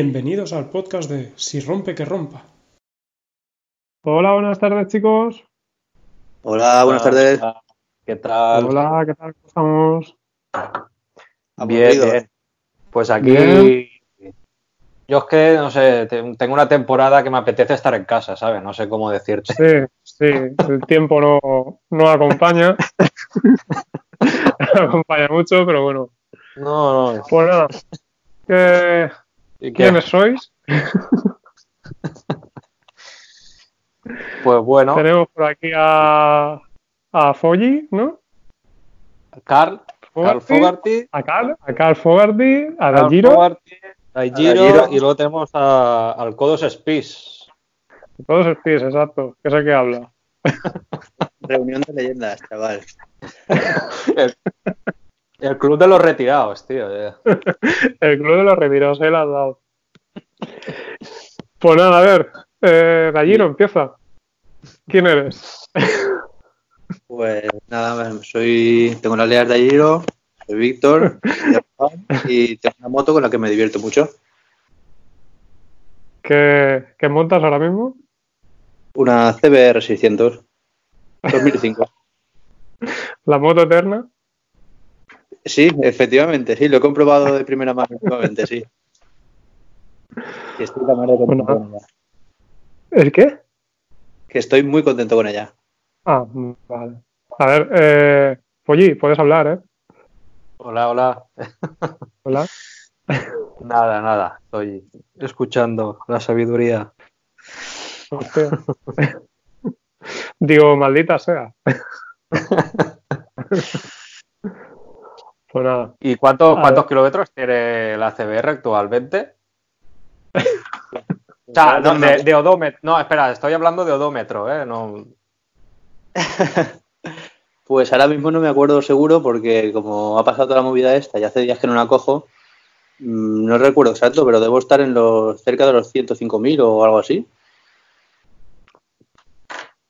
Bienvenidos al podcast de Si rompe que rompa. Hola, buenas tardes chicos. Hola, buenas tardes. ¿Qué tal? Hola, ¿qué tal? ¿Cómo estamos? Bien. Pues aquí. Bien. Yo es que, no sé, te- tengo una temporada que me apetece estar en casa, ¿sabes? No sé cómo decirte. Sí, sí, el tiempo no, no acompaña. no acompaña mucho, pero bueno. No, no. Pues nada. ¿Qué- ¿Y qué? ¿Quiénes sois? Pues bueno, Tenemos por aquí a, a Foggy, ¿no? Carl, Carl Fogarty, Fogarty, A Carl, a Carl Fogarty, a. Fogarty, Daijiro, Daijiro. y luego tenemos a- al Kodos Spies. Todos el pies, exacto. Que es el que habla. Reunión de leyendas, chaval. El, club de los retirados, tío. El club de los retirados, él ha dado. Pues nada, a ver. Eh, Gallino, empieza. ¿Quién eres? Pues nada, soy. Tengo las leas de Giro, soy Víctor, y tengo una moto con la que me divierto mucho. ¿Qué, qué montas ahora mismo? Una CBR 600 2005. ¿La moto eterna? Sí, efectivamente, sí, lo he comprobado de primera mano, efectivamente, sí. Que estoy, la madre contento Bueno. con ella. ¿El qué? que estoy muy contento con ella. Ah, vale. A ver, eh, Polly, puedes hablar, ¿eh? Hola, hola. Hola. Nada, nada. Estoy escuchando la sabiduría. Hostia. Digo, maldita sea. Pues nada. ¿Y cuántos, cuántos kilómetros tiene la CBR actualmente? O sea, no, de, de odómetro. No, espera, estoy hablando de odómetro, ¿eh? No, Pues ahora mismo no me acuerdo seguro porque como ha pasado toda la movida esta y hace días que no la cojo, mm, no recuerdo exacto, pero debo estar en los cerca de los 105.000 o algo así.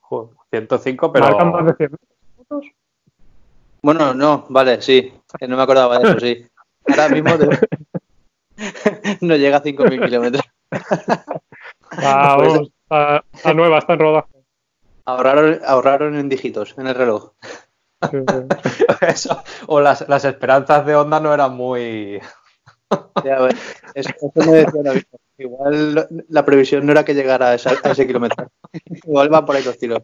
joder, 105, pero. ¿Marcan más de 100 minutos? Bueno, no, vale, sí, que no me acordaba de eso, sí. Ahora mismo no llega a 5.000 kilómetros. Ah, Pues- vamos, está, está nueva, está en rodaje. Ahorraron, ahorraron en dígitos en el reloj. Sí, sí. Eso, o las, las esperanzas de onda no eran muy. Ya, a ver, eso, eso me decía la. Igual la previsión no era que llegara a, esa- a ese kilómetro. Igual van por ahí los tiros.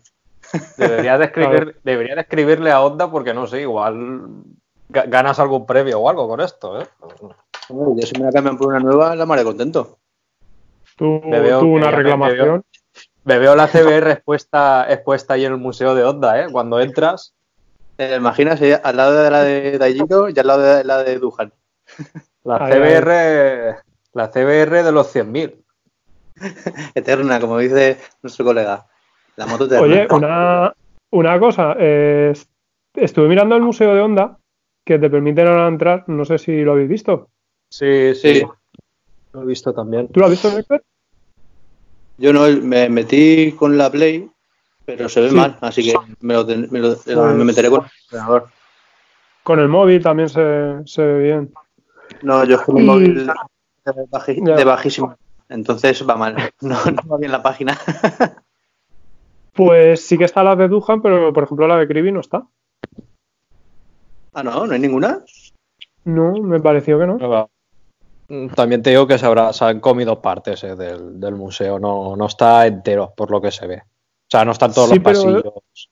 Debería de, escribir, debería de escribirle a Onda porque no sé, igual ga- ganas algún premio o algo con esto, ¿eh? Hombre, Yo si me la cambian por una nueva, la maré contento. Tú, Me veo tú una me reclamación. Me veo la CBR expuesta, expuesta ahí en el Museo de Onda, ¿eh? Cuando entras. ¿Te imaginas? eh, al lado de la de Daijiro y al lado de la de Duhan. La CBR, la CBR de los 100.000. Eterna, como dice nuestro colega. La moto eterna. Oye, una, una cosa. eh, estuve mirando el Museo de Honda, que te permiten ahora entrar. No sé si lo habéis visto. Sí, Sí. Lo he visto también. ¿Tú lo has visto, Néctor? Yo no, me metí con la Play, pero se ve Sí. mal, así que me, lo, me, lo- Pues- me meteré con el ordenador. Con el móvil también se, se ve bien. No, yo es que mi Y- móvil de, baji- de bajísimo. Entonces va mal. No, no va bien la página. Pues sí que está la de Duhan, pero por ejemplo la de Kribi no está. Ah, no, no hay ninguna. No, me pareció que no. Mm, También te digo que se, habrá, se han comido partes eh, del, del museo, no, no está entero por lo que se ve. O sea, no están todos Sí, los pero- pasillos.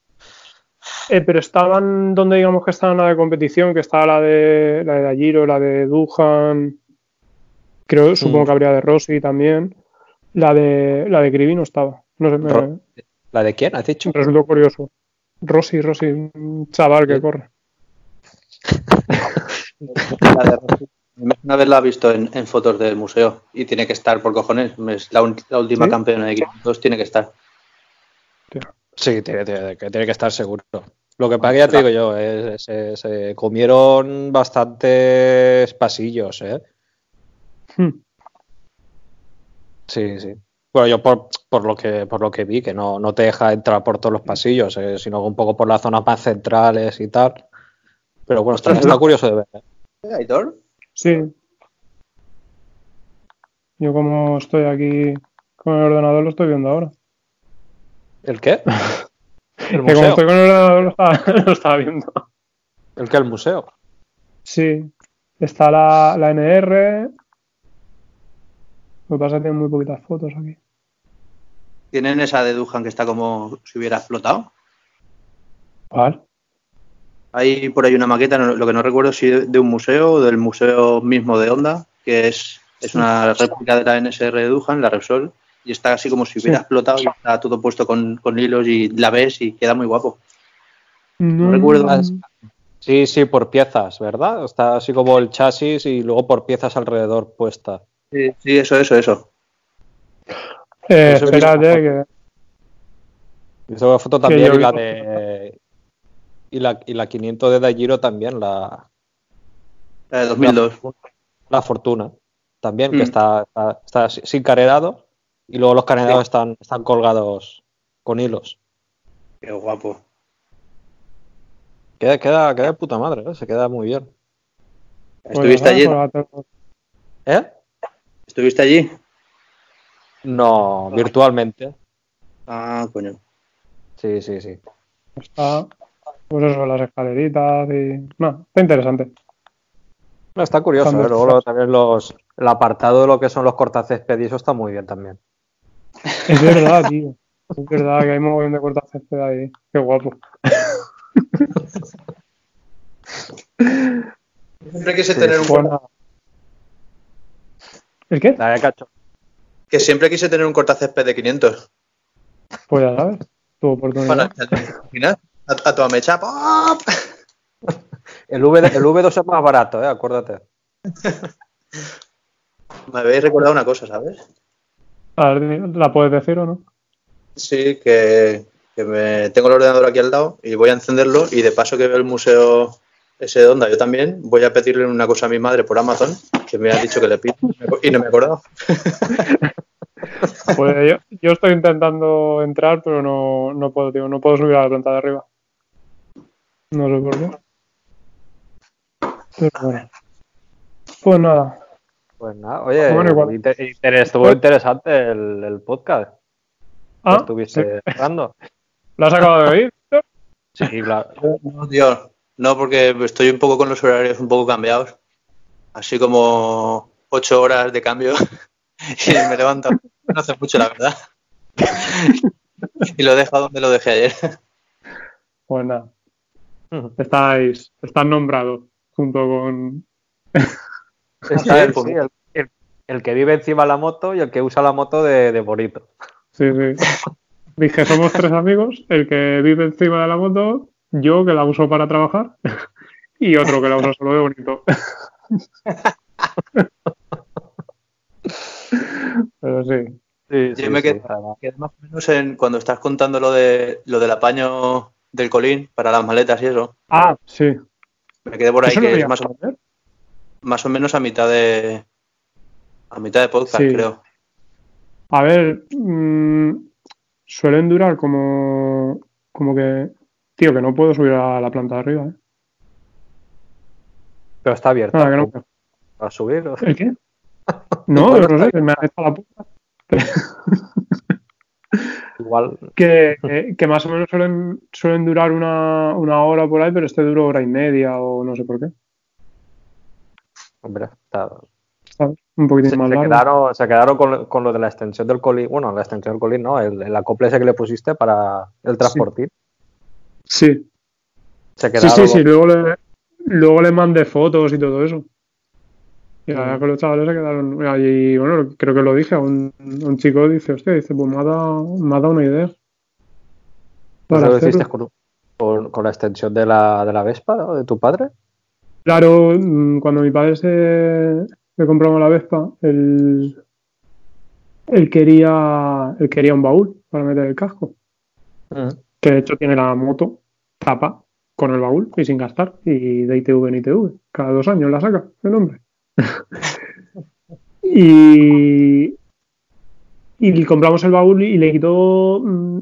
Eh, pero estaban donde digamos que estaba la de competición, que estaba la de la de Dajiro, la de Duhan. Creo, supongo Mm. que habría de Rossi también. La de la de Kribi no estaba. No sé, me Ro- ¿La de quién has dicho? resultó curioso. Rossi, Rossi, un chaval que Sí. corre. La de Rossi. Una vez la he visto en, en fotos del museo y tiene que estar por cojones. Es la, un- la última ¿Sí? campeona de 500, tiene que estar. Sí, tiene, tiene- que tiene que estar seguro. Lo que pasa que ya te digo yo, eh, se, se comieron bastantes pasillos, ¿eh? Hmm. Sí, sí. Bueno, yo por, por lo que por lo que vi, que no, no te deja entrar por todos los pasillos, eh, sino un poco por las zonas más centrales y tal. Pero bueno, está, está curioso de ver. ¿eh? ¿Eh, Aitor? Sí. Yo como estoy aquí con el ordenador lo estoy viendo ahora. ¿El qué? El que como estoy con el ordenador lo estaba, lo estaba, viendo. ¿El qué? ¿El museo? Sí. Está la, la NR. Lo que pasa es que tienen muy poquitas fotos aquí. ¿Tienen esa de Dujan que está como si hubiera explotado? ¿Cuál? Hay por ahí una maqueta, lo que no recuerdo si de un museo o del museo mismo de Honda, que es, es una réplica de la NSR de Dujan, la Repsol, y está así como si hubiera explotado y está todo puesto con, con, hilos y la ves y queda muy guapo. No, recuerdo. Sí, sí, por piezas, ¿verdad? Está así como el chasis y luego por piezas alrededor puesta. Sí, sí eso, eso, eso. Eh, espérate que... Hizo foto también y la de y la, y la 500 de Dajiro también, la... La de 2002. La, Fortuna, también, que mm. está, está, sin carenado y luego los carenados están, están colgados con hilos. Qué guapo. Queda, queda, queda de puta madre, ¿eh? se queda muy bien. ¿Estuviste allí? ¿Eh? ¿Estuviste allí? No, virtualmente. Ah, coño. Sí, sí, sí. Está, pues eso, las escaleritas y. No, está interesante. está curioso, ¿eh? luego también los, el apartado de lo que son los cortacésped y eso está muy bien también. Es verdad, tío. Es verdad que hay un montón de cortacésped ahí. Qué guapo. Siempre quise tener un. ¿El qué? cacho. Que siempre quise tener un cortacésped de 500. Pues ya sabes, tu oportunidad. Bueno, a, a tu amecha. El, v, el V2 es más barato, ¿eh? acuérdate. Me habéis recordado una cosa, ¿sabes? A ver, ¿la puedes decir o no? Sí, que, que me, tengo el ordenador aquí al lado y voy a encenderlo y de paso que veo el museo ese de onda, yo también voy a pedirle una cosa a mi madre por Amazon, que me ha dicho que le pido y no me he acordado. Pues yo, estoy intentando entrar, pero no, no puedo, tío, no puedo subir a la planta de arriba. No sé por qué. Pero bueno. Pues nada. Pues nada, oye, bueno, estuvo interesante el, el podcast. ¿Ah? Estuviste cerrando. ¿Lo has acabado de oír? Sí, claro. No, tío, no, porque estoy un poco con los horarios un poco cambiados. Así como ocho horas de cambio y me levanto. No hace mucho, la verdad. y lo dejo donde lo dejé ayer. Pues nada. Estáis, están nombrados junto con. el, que vive encima de la moto y el que usa la moto de, de bonito. Sí, sí. Dije, somos tres amigos, el que vive encima de la moto, yo que la uso para trabajar y otro que la usa solo de bonito. Pero sí. yo me quedé, más o menos en cuando estás contando lo de lo del apaño del colín para las maletas y eso. Ah, sí. Me quedé por ahí que es más o, menos, más o menos a mitad de a mitad de podcast, creo. A ver, mmm, suelen durar como como que tío que no puedo subir a la planta de arriba, ¿eh? Pero está abierto. Que no. ¿A subir? ¿El qué? No, no sé, me ha hecho la puta. Igual. Que, que, más o menos suelen, suelen durar una, una, hora por ahí, pero este duró hora y media o no sé por qué. Hombre, está, un poquitín se, más se largo. Quedaron, se quedaron con, con, lo de la extensión del colín. Bueno, la extensión del colín, ¿no? El, el acople ese que le pusiste para el transportín. Sí. Se quedaron sí, sí, sí. Luego le, luego le mandé fotos y todo eso. Y verdad que los chavales se quedaron. Y bueno, creo que lo dije a un, un chico, dice, hostia, dice, pues me ha dado, me ha dado una idea. Para ¿Lo hiciste con, con, con, la extensión de la, de la Vespa, ¿no? de tu padre? Claro, mm, cuando mi padre se, se compró la Vespa, él, él, quería, él quería un baúl para meter el casco. Uh -huh. Que de hecho tiene la moto tapa con el baúl y sin gastar. Y de ITV en ITV. Cada dos años la saca el hombre. y, y compramos el baúl y le quitó, mm,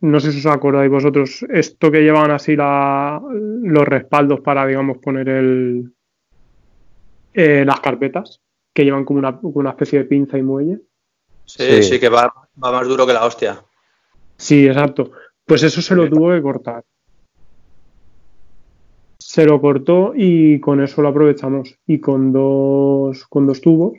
no sé si os acordáis vosotros, esto que llevaban así la, los respaldos para, digamos, poner el, eh, las carpetas. que llevan como una, una especie de pinza y muelle. Sí, sí, sí que va, va, más duro que la hostia. Sí, exacto. Pues eso se lo tuvo que cortar. Se lo cortó y con eso lo aprovechamos. Y con dos, con dos tubos,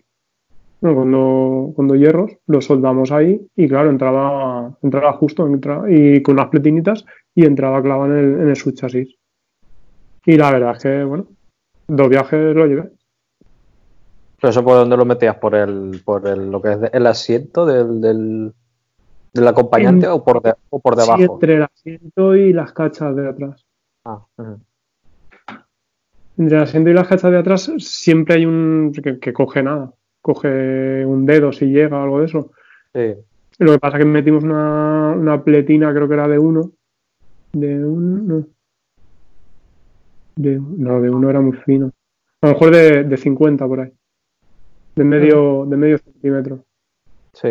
bueno, con, dos, hierros, lo soldamos ahí y claro, entraba, entraba justo entraba, y con unas platinitas y entraba clavado en el, en el subchasis. Y la verdad es que, bueno, dos viajes lo llevé. ¿Pero eso por dónde lo metías? ¿Por el, por el, lo que es el asiento del, del, del acompañante o, por de, o por debajo? Sí, entre el asiento y las cachas de atrás. Ah, uh-huh. Entre el asiento y las cachas de atrás siempre hay un que, que, coge nada. Coge un dedo si llega o algo de eso. Sí. Lo que pasa es que metimos una, una pletina, creo que era de uno. De uno. De, no, de uno era muy fino. A lo mejor de, de 50 por ahí. De medio, de medio centímetro. Sí.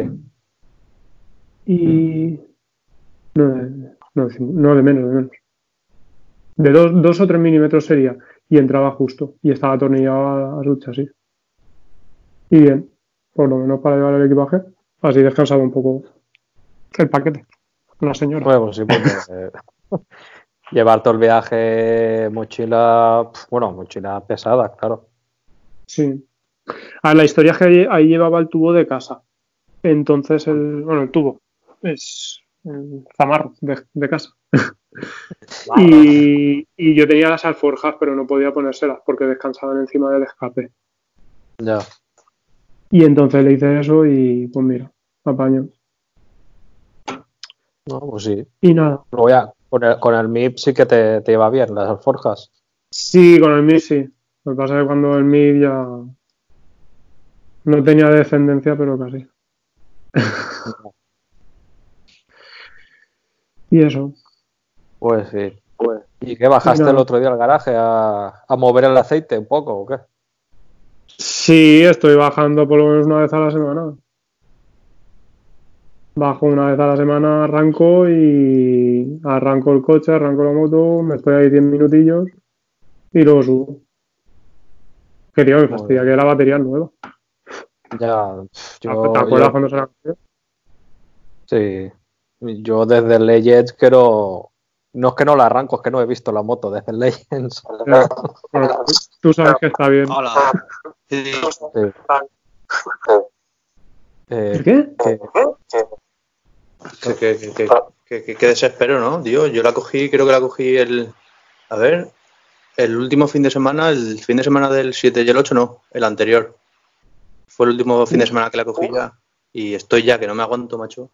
Y. No, de, no, no, de menos, de menos. De dos, dos o tres milímetros sería. Y entraba justo. Y estaba atornillado a, su chasis. Y bien. Por lo menos para llevar el equipaje. Así descansaba un poco el paquete. La señora. Bueno, pues sí, porque. eh, llevar todo el viaje, mochila. Bueno, mochila pesada, claro. Sí. A ver, la historia es que ahí, llevaba el tubo de casa. Entonces, el, bueno, el tubo es el zamarro de, de casa. y, y, yo tenía las alforjas, pero no podía ponérselas porque descansaban encima del escape. Ya. Y entonces le hice eso y, pues mira, apaño. No, pues sí. Y nada. Luego ya, con el, con el MIP sí que te, te iba bien, las alforjas. Sí, con el MIP sí. Lo que pasa es que cuando el MIP ya no tenía descendencia, pero casi. Y eso. Pues sí. Pues. ¿Y qué bajaste no. el otro día al garaje a, a, mover el aceite un poco o qué? Sí, estoy bajando por lo menos una vez a la semana. Bajo una vez a la semana, arranco y arranco el coche, arranco la moto, me estoy ahí 10 minutillos y luego subo. Que tío, me fastidia que la batería es nueva. Ya, yo, ¿Te acuerdas yo, cuando se la cogió? Sí. Yo desde Legends quiero. No es que no la arranco, es que no he visto la moto desde Legends. Tú sabes que está bien. Hola. Sí. Sí. Eh, ¿Qué? Que, que, que, que, desespero, ¿no? Tío, yo la cogí, creo que la cogí el. A ver, el último fin de semana, el fin de semana del 7 y el 8, no, el anterior. Fue el último fin de semana que la cogí ya. Y estoy ya, que no me aguanto, macho.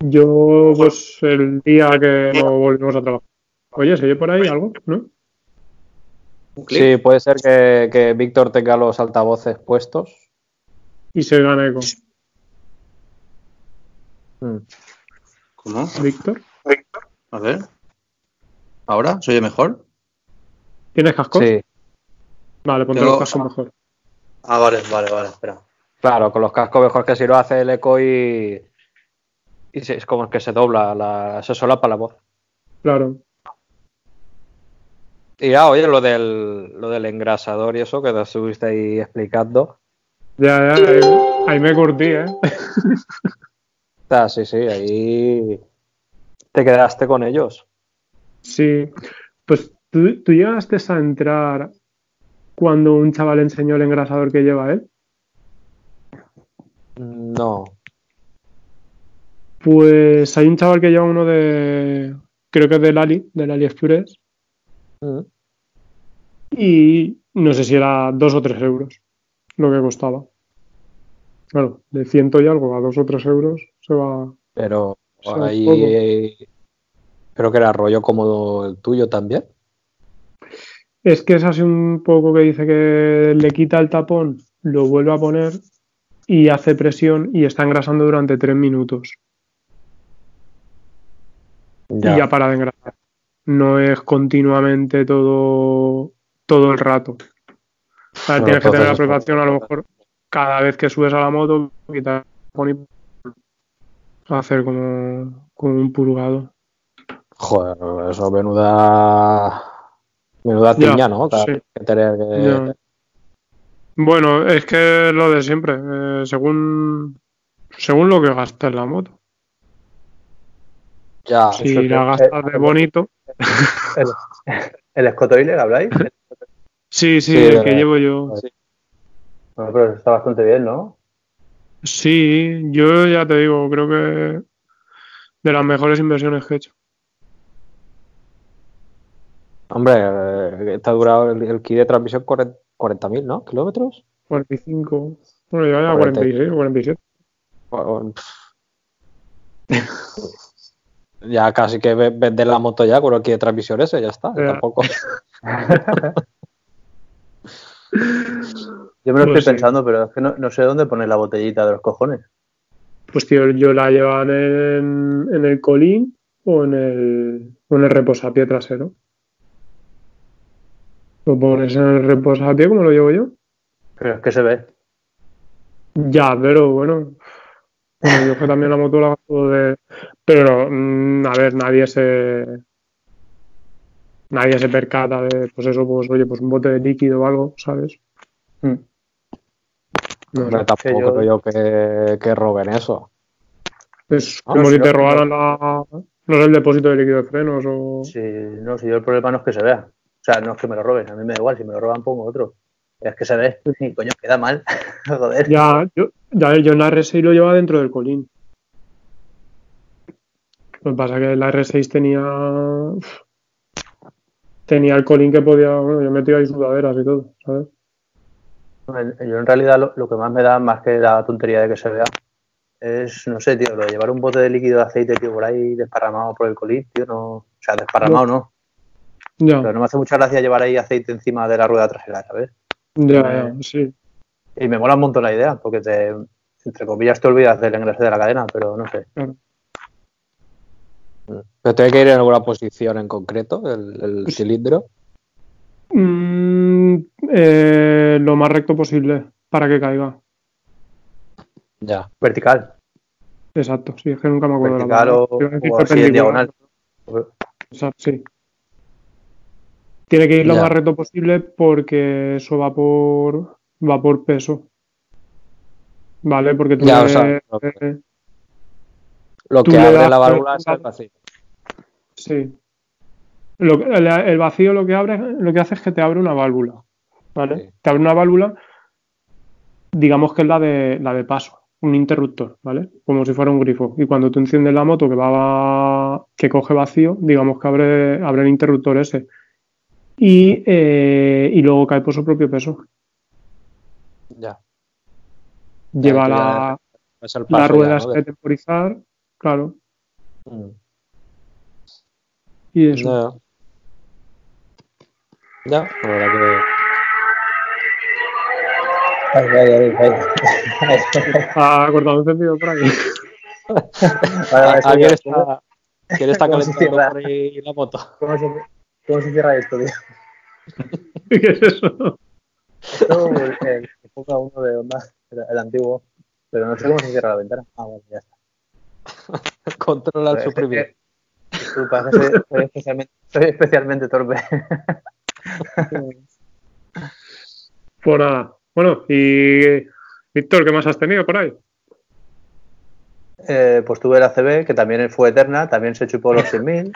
Yo, pues, el día que no volvimos a trabajar. Oye, ¿se oye por ahí algo? ¿No? Sí, puede ser que, que Víctor tenga los altavoces puestos. Y se gana eco. Mm. ¿Cómo? ¿Víctor? A ver. ¿Ahora? ¿Se oye mejor? ¿Tienes cascos? Sí. Vale, ponte Tengo- los cascos mejor. Ah, vale, vale, vale, espera. Claro, con los cascos mejor que si lo hace el eco y. Y es como que se dobla, la, se solapa la voz. Claro. Y ya, oye, lo del, lo del engrasador y eso que te estuviste ahí explicando. Ya, ya, ahí, ahí me curtí, ¿eh? Ah, sí, sí, ahí te quedaste con ellos. Sí. Pues ¿tú, tú llegaste a entrar cuando un chaval enseñó el engrasador que lleva él. No. Pues hay un chaval que lleva uno de. Creo que es del Ali, del AliExpress. Mm. Y no sé si era dos o tres euros lo que costaba. Claro, de ciento y algo a dos o tres euros se va. Pero se va ahí creo que era rollo como el tuyo también. Es que es así un poco que dice que le quita el tapón, lo vuelve a poner y hace presión y está engrasando durante tres minutos. Ya. Y ya para de engrasar. No es continuamente todo, todo el rato. O sea, Bueno, tienes que tener la precaución a lo mejor cada vez que subes a la moto, quitar y hacer como, como un purgado. Joder, eso menuda. Menuda Ya, tiña, ¿no? sí. Que tener que-. Bueno, es que lo de siempre, eh, según, según lo que gastes la moto. Ya, Si la gastas de bonito. ¿El, el Oiler habláis? Sí, sí, Sí, el que llevo yo. Bueno, pero está bastante bien, ¿no? Sí, yo ya te digo, creo que de las mejores inversiones que he hecho. hombre, eh, está durado el, el kit de transmisión 40 40.000, ¿no? ¿Kilómetros? 45, bueno, ya ya 40. 46 o 47. O- pff. Ya casi que ve- vender la moto ya con de transmisión ese, ya está. Ya. Tampoco. Yo me lo Pues estoy sí. pensando, pero es que no, no sé dónde poner la botellita de los cojones. Pues tío, yo la llevaba en, en el colín o en el, o en el reposapié trasero. Lo pones en el reposapié como lo llevo yo. Pero es que se ve. Ya, pero bueno. Bueno, yo que también la moto la gasto de. Pero, mm, a ver, nadie se. Nadie se percata de, pues eso, pues oye, pues un bote de líquido o algo, ¿sabes? Mm. No tampoco yo- creo yo que, que roben eso. Es Ah, como no, si si te no- robaran la. No sé, el depósito de líquido de frenos o. Si, no, si yo el problema no es que se vea. O sea, no es que me lo roben. A mí me da igual. Si me lo roban, pongo otro. Es que se ve. Y coño, queda mal. Joder. Ya, yo, ya, yo en la R6 lo llevaba dentro del colín. Lo que pasa es que la R6 tenía. uf, Tenía el colín que podía. Bueno, yo metía ahí sudaderas y todo, ¿sabes? Yo en realidad lo, lo que más me da, más que la tontería de que se vea, es, no sé, tío, lo de llevar un bote de líquido de aceite, tío, por ahí desparramado por el colín, tío, no. O sea, desparramado no. Ya, Pero no me hace mucha gracia llevar ahí aceite encima de la rueda trasera, ¿sabes? ya, ya, sí. Y me mola un montón la idea, porque te, entre comillas, te olvidas del engrase de la cadena, pero no sé. Pero tiene que ir en alguna posición en concreto, el, el cilindro. Mm, eh, lo más recto posible para que caiga. Ya. Vertical. Exacto, sí, es que nunca me acuerdo de la Vertical o, o así en diagonal. Exacto, sí. Tiene que ir lo Ya. más recto posible porque eso va por va por peso. ¿Vale? Porque tú Ya, le- o sea, lo que- eh, Lo Tú que abre la válvula es el vacío. Sí. Lo el, el vacío lo que abre, lo que hace es que te abre una válvula. ¿Vale? Sí. Te abre una válvula, digamos que es la de la de paso, un interruptor, ¿vale? Como si fuera un grifo. Y cuando tú enciendes la moto que va que coge vacío, digamos que abre, abre el interruptor ese. Y, eh, y luego cae por su propio peso. Ya. Lleva ya la, rueda ¿no? de temporizar, claro. Mm. Y eso. Ya. Ya, la verdad que. Ay, ay, ay, ay. Ha cortado encendido por ahí. Ahora, eso ¿Alguien ya- está, ¿quién está ¿Cómo se calentando cierra? por ahí la moto? ¿Cómo se, cómo se cierra esto, tío? ¿Qué es eso? Esto, Foca 1 de Honda, el, antiguo, pero no sé cómo se cierra la ventana. Ah, bueno, ya está. Controla el Pero es que- suprimir. Disculpa, soy, soy especialmente, soy especialmente torpe. Pues nada. Bueno, y Víctor, ¿qué más has tenido por ahí? Eh, pues tuve la CB, que también fue eterna, también se chupó los 100.000.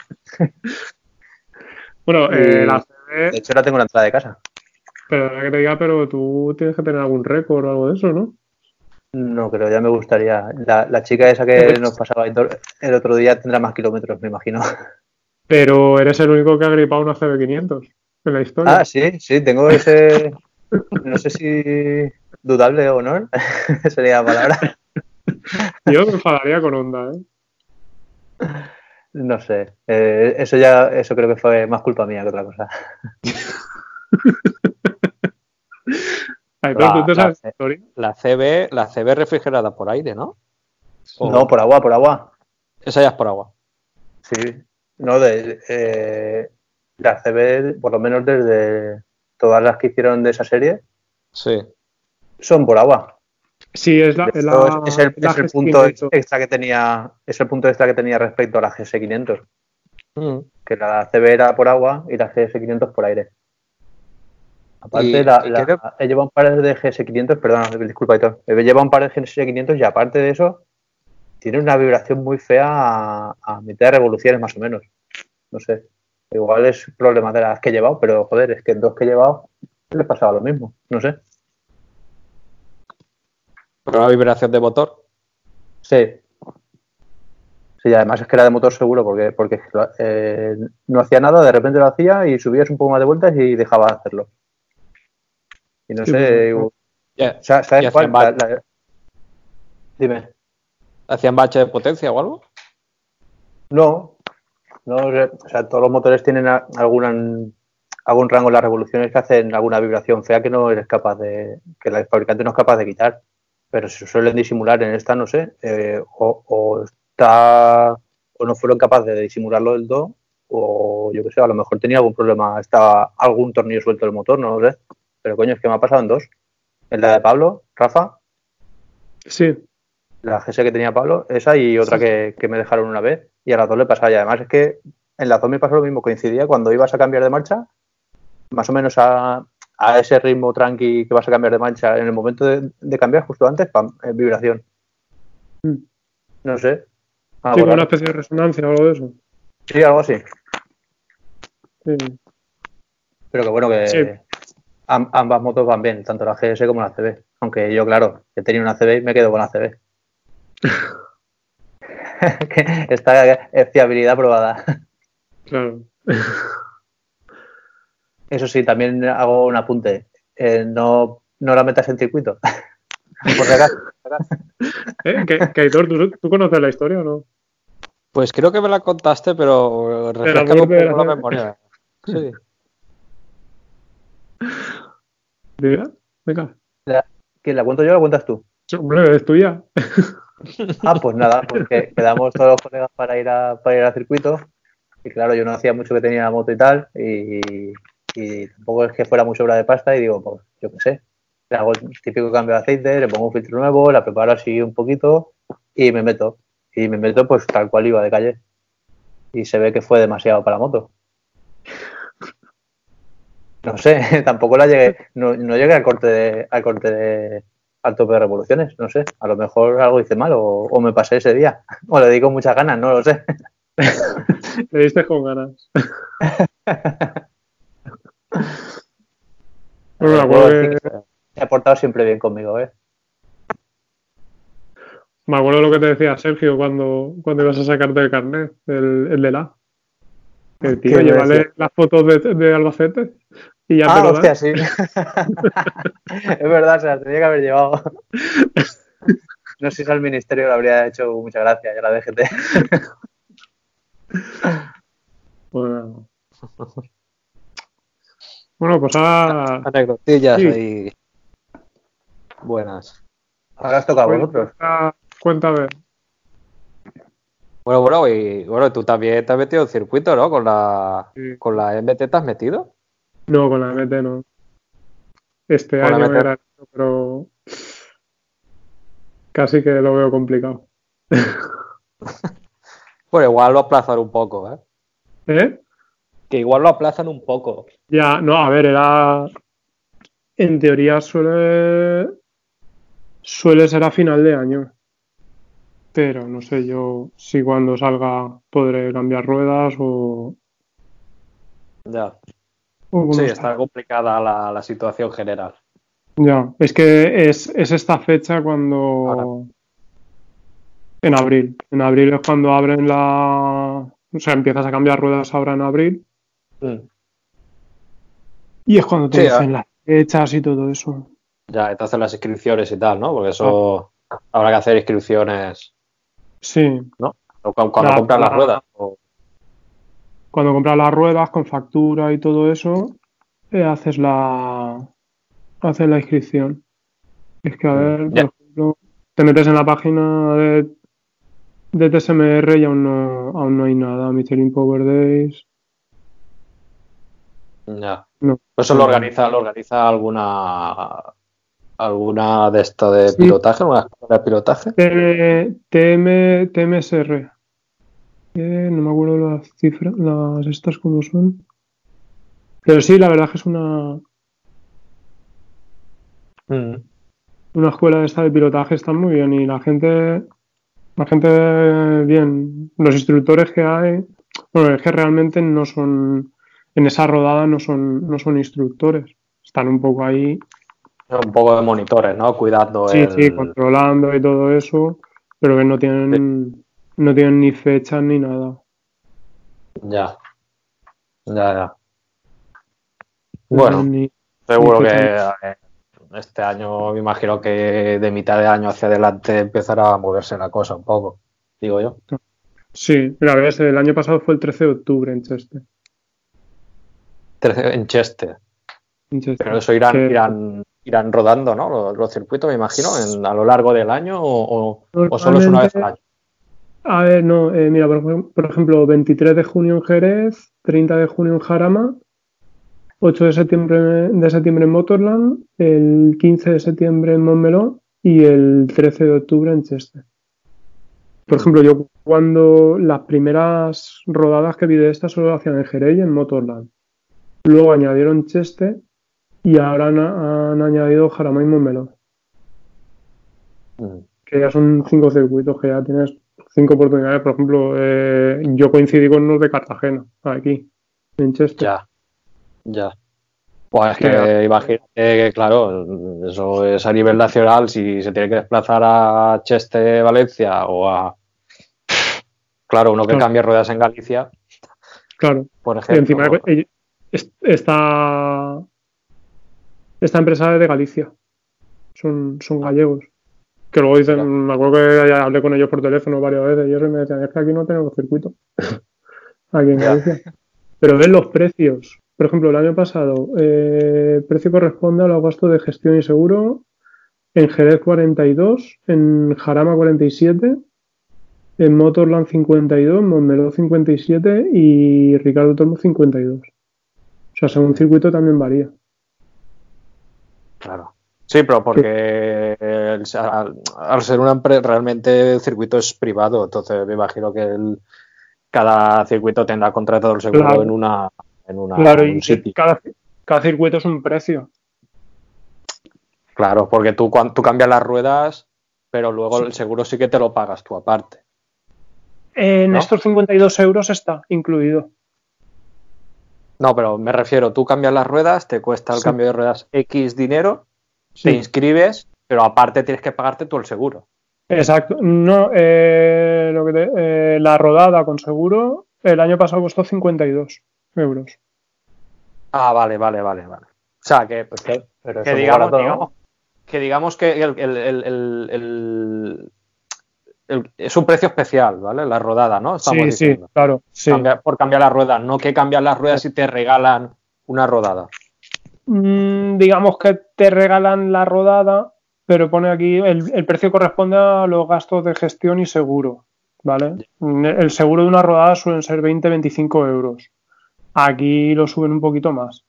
Bueno, eh, Y- la De CB, hecho, la tengo en la entrada de casa. perdona que te diga, pero tú tienes que tener algún récord o algo de eso, ¿no? No creo, ya me gustaría. La, la chica esa que nos pasaba el otro día tendrá más kilómetros, me imagino. Pero eres el único que ha gripado una CB500 en la historia. Ah, sí, sí, tengo ese. No sé si dudable honor sería la palabra. Yo me enfadaría con Honda, ¿eh? No sé. Eh, eso ya, eso creo que fue más culpa mía que otra cosa. La- C- CB, la CB refrigerada por aire, ¿no? O- No, por agua, por agua. Esa ya es por agua. Sí. No, de eh, la CB, por lo menos desde todas las que hicieron de esa serie, Sí. son por agua. Sí, es la, la, es, el, es la es el GS500. punto extra que tenía, es el punto extra que tenía respecto a la GS500, Mm. que la CB era por agua y la GS500 por aire. Aparte, la, la- creo- he llevado un par de GS500, perdona, disculpa, Hitor. He llevado un par de GS500 y aparte de eso, tiene una vibración muy fea a, a mitad de revoluciones más o menos. No sé. Igual es problema de las que he llevado, pero joder, es que en dos que he llevado le pasaba lo mismo. No sé. Pero una vibración de motor. Sí. Sí, además es que era de motor seguro porque, porque eh, no hacía nada, de repente lo hacía y subías un poco más de vueltas y dejaba de hacerlo. Y no Sí, sé, pues, ¿sabes cuál? hacían La- la- Dime. ¿Hacían bache de potencia o algo? No, no, o sea, todos los motores tienen a- algún, algún rango en las revoluciones que hacen alguna vibración fea que no eres capaz de, que el fabricante no es capaz de quitar. Pero se suelen disimular en esta, no sé, eh, o, o está, o no fueron capaces de disimularlo del todo, o yo qué sé, a lo mejor tenía algún problema, estaba algún tornillo suelto del motor, no lo sé. Pero coño, es que me ha pasado en dos. En la de Pablo, Rafa, Sí, la GS que tenía Pablo, esa y otra que, que me dejaron una vez, y a las dos le pasaba. Y además es que en las dos me pasó lo mismo, coincidía cuando ibas a cambiar de marcha, más o menos a, a ese ritmo tranqui que vas a cambiar de marcha, en el momento de, de cambiar, justo antes, pam, eh, vibración. Mm. No sé. Ah, sí, como una especie de resonancia o algo de eso. Sí, algo así. Sí. Pero que bueno, que Sí. Am- ambas motos van bien, tanto la GS como la CB. Aunque yo, claro, he tenido una CB y me quedo con la CB. Esta es fiabilidad probada. Claro. Eso sí, también hago un apunte. Eh, no, no la metas en circuito. Por. ¿Eh? ¿Que, que Aitor, ¿tú, tú conoces la historia o no? Pues creo que me la contaste, pero refrescame un poco la- la memoria. Sí. Diga, venga. ¿Quién la cuento yo o la cuentas tú? Hombre, es tuya. Ah, pues nada, porque quedamos todos los colegas para ir a, para ir al circuito. Y claro, yo no hacía mucho que tenía la moto y tal. Y, y tampoco es que fuera muy sobra de pasta. Y digo, pues yo qué sé. Le hago el típico cambio de aceite, le pongo un filtro nuevo, la preparo así un poquito y me meto. Y me meto pues tal cual iba de calle. Y se ve que fue demasiado para la moto. No sé, tampoco la llegué, no, no llegué al corte de, al corte de, al tope de revoluciones, no sé, a lo mejor algo hice mal o, o me pasé ese día, o le di con muchas ganas, no lo sé. Le diste con ganas. Bueno, me acuerdo Puedo que- que se ha portado siempre bien conmigo, ¿eh? Me acuerdo lo que te decía Sergio cuando, cuando ibas a sacarte el carnet, el, el de la. El tío, ¿Qué me llévale las fotos de, de Albacete y ya te Ah, hostia, sí. es verdad, se las tenía que haber llevado. No sé si al ministerio le habría hecho mucha gracia, ya la DGT. Bueno. Bueno, pues ahora. Anecdotillas Sí. ahí. Buenas. Ahora os toca a vosotros. Ver. Bueno, bueno, y bueno, tú también te has metido en circuito, ¿no? Con la, Sí. con la MT te has metido. No, con la MT no. Este Con año era, pero casi que lo veo complicado. Bueno, igual lo aplazan un poco, ¿eh? ¿Eh? Que igual lo aplazan un poco. Ya, no, a ver, era. En teoría suele. Suele ser a final de año. Pero no sé yo si cuando salga podré cambiar ruedas o. Ya. Sí, está. está complicada la, la situación general. Ya, es que es, es esta fecha cuando. Ahora. En abril. En abril es cuando abren la. O sea, empiezas a cambiar ruedas ahora en abril. Mm. Y es cuando te Sí, dicen las fechas y todo eso. Ya, entonces las inscripciones y tal, ¿no? Porque eso habrá que hacer inscripciones Sí, ¿no? O cuando La- compras las la- ruedas. o- cuando compras las ruedas con factura y todo eso, eh, haces la haces la inscripción. Es que a ver, por ejemplo, te metes en la página de, de TSMR y aún no, aún no hay nada. Michelin Power Days. Ya. No. Eso lo organiza, lo organiza alguna alguna de esto de Sí. pilotaje, una escuela de pilotaje. TM, TM, TMSR. Eh, no me acuerdo las cifras, las estas como son. Pero sí, la verdad es que es una, Mm. Una escuela de esta de pilotaje está muy bien y la gente, la gente bien. Los instructores que hay, bueno, es que realmente no son, en esa rodada no son, no son instructores. Están un poco ahí. Un poco de monitores, ¿no? Cuidando. Sí, sí, controlando y todo eso, pero que no tienen, no tienen ni fechas ni nada. Ya. Ya, ya. Bueno, seguro que este año me imagino que de mitad de año hacia adelante empezará a moverse la cosa un poco, digo yo. Sí, mira, ves, el año pasado fue el 13 de octubre en Chester. en Chester. Pero eso irán, irán, irán rodando, ¿no? Los, circuitos, me imagino, a lo largo del año o, solo es una vez al año. A ver, no, eh, mira, por, por, ejemplo, 23 de junio en Jerez, 30 de junio en Jarama, 8 de septiembre, de septiembre en Motorland, el 15 de septiembre en Montmeló y el 13 de octubre en Chester. Por ejemplo, yo cuando las primeras rodadas que vi de estas solo hacían en Jerez y en Motorland. Luego añadieron Chester y ahora han, añadido Jarama y Montmeló. Mm. Que ya son cinco circuitos, que ya tienes cinco oportunidades. Por ejemplo, eh, yo coincidí con unos de Cartagena, aquí, en Chester. Ya. Ya. Pues es que imagínate que, claro, eso es a nivel nacional, si se tiene que desplazar a Cheste, Valencia o a. Claro, uno que cambie ruedas en Galicia. Claro. Por ejemplo. encima esta, esta empresa es de Galicia. Son, son gallegos. Que luego dicen, me acuerdo que hablé con ellos por teléfono varias veces y ellos me decían, es que aquí no tenemos circuito. aquí en Galicia. Pero ven los precios. Por ejemplo, el año pasado, eh, el precio corresponde a los gastos de gestión y seguro en Jerez 42, en Jarama 47, en Motorland 52, en Montmeló 57 y Ricardo Tormo 52. O sea, según circuito también varía. Claro. Sí, pero porque al, ser una empresa, realmente el circuito es privado, entonces me imagino que el, cada circuito tendrá contratado el seguro en una claro, y Cada, cada, circuito es un precio. Claro, porque tú, tú cambias las ruedas, pero luego el seguro sí que te lo pagas tú aparte. En estos 52 euros está incluido. No, pero me refiero, tú cambias las ruedas, te cuesta el cambio de ruedas X dinero, te inscribes, pero aparte tienes que pagarte tú el seguro. Exacto. No, eh, lo que eh, la rodada con seguro el año pasado costó 52 euros. Ah, vale, vale, vale, vale. O sea, que, pues que, digamos, que digamos que el, es un precio especial, ¿vale? La rodada, ¿no? sí, sí, claro. por cambiar las ruedas, no que cambias las ruedas y te regalan una rodada. Mm, digamos que te regalan la rodada, pero pone aquí el, el, precio corresponde a los gastos de gestión y seguro, ¿vale? El seguro de una rodada suelen ser 20-25 euros. Aquí lo suben un poquito más.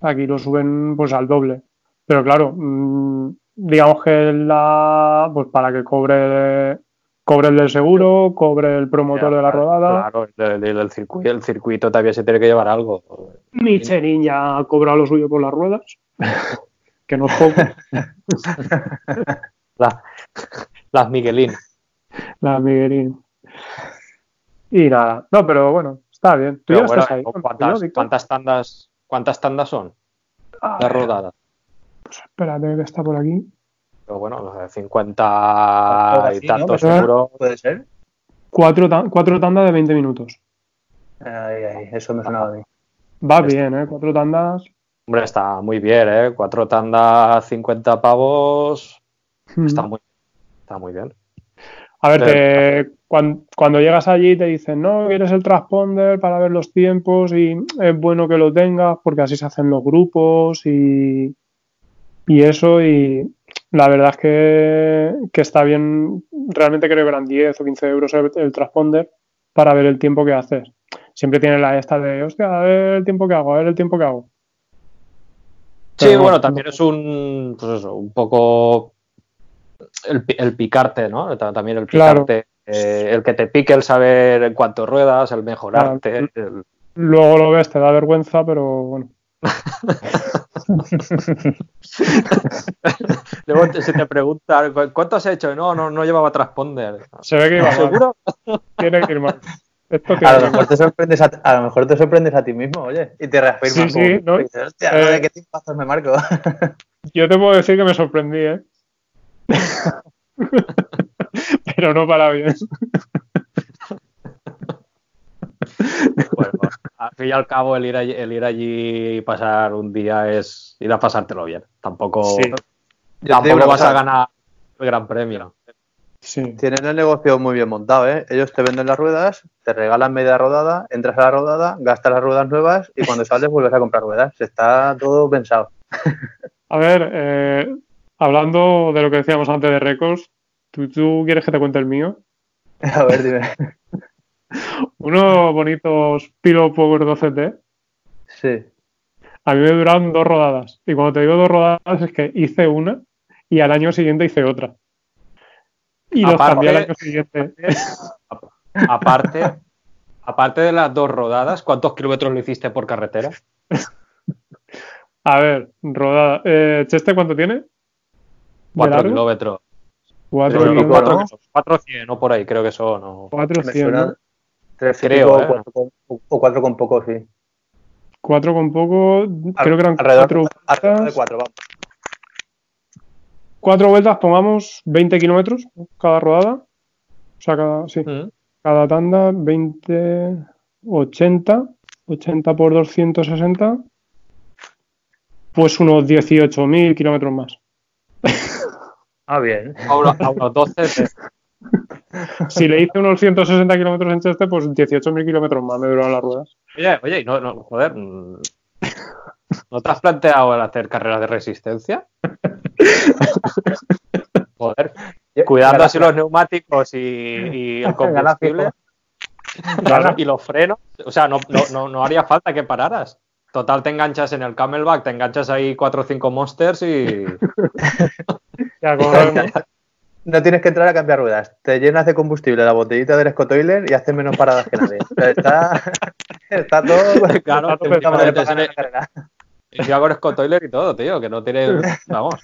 Aquí lo suben pues al doble. Pero claro, mm, digamos que la pues para que cobre cobre el del seguro, cobre el promotor de la rodada. Claro, el, circuito, el circuito también se tiene que llevar algo. Michelin ya ha cobrado lo suyo por las ruedas, que no es poco. las Miguelín. Las Miguelín. Y nada, no, pero bueno, Está bien. ¿Tú ya estás ahí ¿cuántas, tandas, ¿Cuántas tandas son? La rodada. Pues espérate que está por aquí. Pero bueno, 50 y tanto seguro. ¿Puede ser? Cuatro, cuatro tandas de 20 minutos. Ay, ay, eso me sonaba bien. Va bien, ¿eh? Cuatro tandas. Hombre, está muy bien, ¿eh? Cuatro tandas, 50 pavos. Hmm. Está, muy, está muy bien. A ver, cuando, llegas allí te dicen, no, quieres el transponder para ver los tiempos y es bueno que lo tengas porque así se hacen los grupos y, y eso. Y la verdad es que, está bien, realmente creo que eran 10 o 15 euros el, transponder para ver el tiempo que haces. Siempre tiene la esta de, hostia, a ver el tiempo que hago, a ver el tiempo que hago. Sí, bueno, también es un, pues eso, un poco el, picarte, ¿no? También el picarte, eh, el que te pique el saber en cuánto ruedas, el mejorarte. Luego lo ves, te da vergüenza, pero bueno. Luego te- se te pregunta, "¿Cu- ¿cuánto has hecho? No, no, no llevaba transponder. Se ve que iba mal. ¿Seguro? Tiene que ir mal. Esto A lo, mejor te sorprendes a, a lo mejor te sorprendes a ti mismo, oye, y te reafirmas. Sí, sí, como- ¿no? y dices, Hostia, Eh, ¿de qué me marco? Yo te puedo decir que me sorprendí, ¿eh? Pero no para bien. Bueno, al fin y al cabo, el ir, allí, el ir allí y pasar un día es ir a pasártelo bien. Tampoco, Sí. Digo tampoco vas a ganar el gran premio. Sí. Tienen el negocio muy bien montado, ¿eh? Ellos te venden las ruedas, te regalan media rodada, entras a la rodada, gastas las ruedas nuevas y cuando sales vuelves a comprar ruedas. Está todo pensado. A ver, eh, hablando de lo que decíamos antes de récords, ¿tú, tú quieres que te cuente el mío? A ver, dime. Unos bonitos Pillow Power 12T. Sí. A mí me duraron dos rodadas. Y cuando te digo dos rodadas es que hice una y al año siguiente hice otra. Y los Aparte- cambié al año siguiente. Aparte, aparte de las dos rodadas, ¿cuántos kilómetros lo hiciste por carretera? A ver, rodada. Eh, ¿Cheste cuánto tiene? ¿De Cuatro kilómetros. Cuatro kilómetros. cuatro, cien, o por ahí, creo que son. o- Cuatro ¿no? Tres Creo, pico, ¿eh? cuatro con- o cuatro con poco, sí. Cuatro con poco, creo que eran Alrededor, cuatro alrededor de vueltas. cuatro, vamos. Cuatro vueltas, pongamos 20 kilómetros cada rodada. O sea, cada, sí, Mm. cada tanda, 20, 80, 80 por 260, pues unos 18.000 kilómetros más. Ah, bien. A unos, a unos 12. Si le hice unos 160 kilómetros en Cheste, pues 18.000 kilómetros más me duraron las ruedas. Oye, oye, y no, no, joder. mm, ¿No te has planteado el hacer carreras de resistencia? Joder, cuidando así los neumáticos y, y el combustible claro, y los frenos. O sea, no, no, no, no haría falta que pararas. Total, te enganchas en el camelback, te enganchas ahí cuatro o cinco monsters y. Ya, como No tienes que entrar a cambiar ruedas. Te llenas de combustible la botellita del Scotoiler y haces menos paradas que nadie. O sea, está, está todo. Claro, está todo metes para en la carrera. Yo hago el Scott Toiler y todo, tío, que no tiene. Vamos,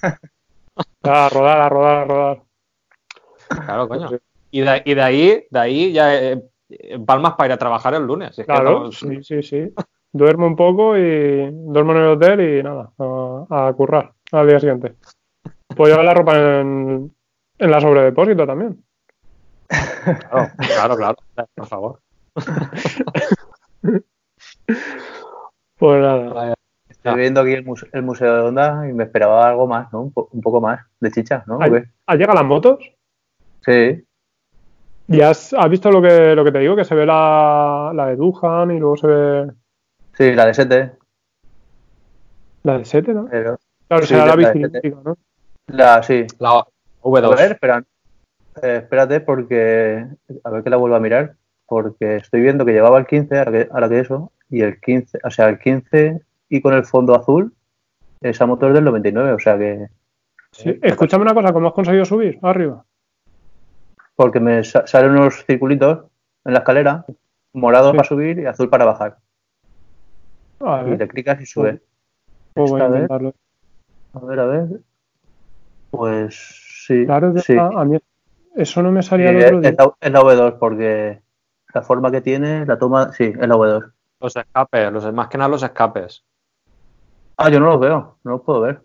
a rodar, a rodar, a rodar. claro, coño. Y de, y de ahí, de ahí ya eh, palmas para ir a trabajar el lunes. Es que Claro, no- sí, sí, sí. Duermo un poco y duermo en el hotel y nada, a, a currar al día siguiente. Puedo llevar la ropa en, en la sobredepósito también. claro, claro, claro, por favor. Pues nada. Estoy viendo aquí el, muse- el Museo de Honda y me esperaba algo más, ¿no? Un, po- un poco más de chicha, ¿no? ¿O Ay. qué? ¿Ah, llegan las motos? Sí. ¿Y has, has visto lo que, lo que te digo? Que se ve la, la de Duhan y luego se ve Sí, la de ST. la de Sete, ¿no? Pero Claro, Sí, será la la de bici Sete. eléctrica, ¿no? la, sí. La A V2. ver, espera. Eh, espérate porque... A ver que la vuelvo a mirar. Porque estoy viendo que llevaba el 15, ahora que, ahora que eso, y el 15, o sea, el 15 y con el fondo azul, esa motor es del 99, o sea que... Sí. Escúchame una cosa, ¿cómo has conseguido subir arriba? Porque me sa- salen unos circulitos en la escalera, morado Sí. para subir y azul para bajar. A Y le clicas y sube. pues voy a esta vez- intentarlo. A ver, a ver. Pues sí. Claro, sí. a mí eso no me salía Sí, el otro es, día. la, es la V2 porque la forma que tiene, la toma, sí, es la V2. Los escapes, los, más que nada los escapes. Ah, yo no los veo, no los puedo ver.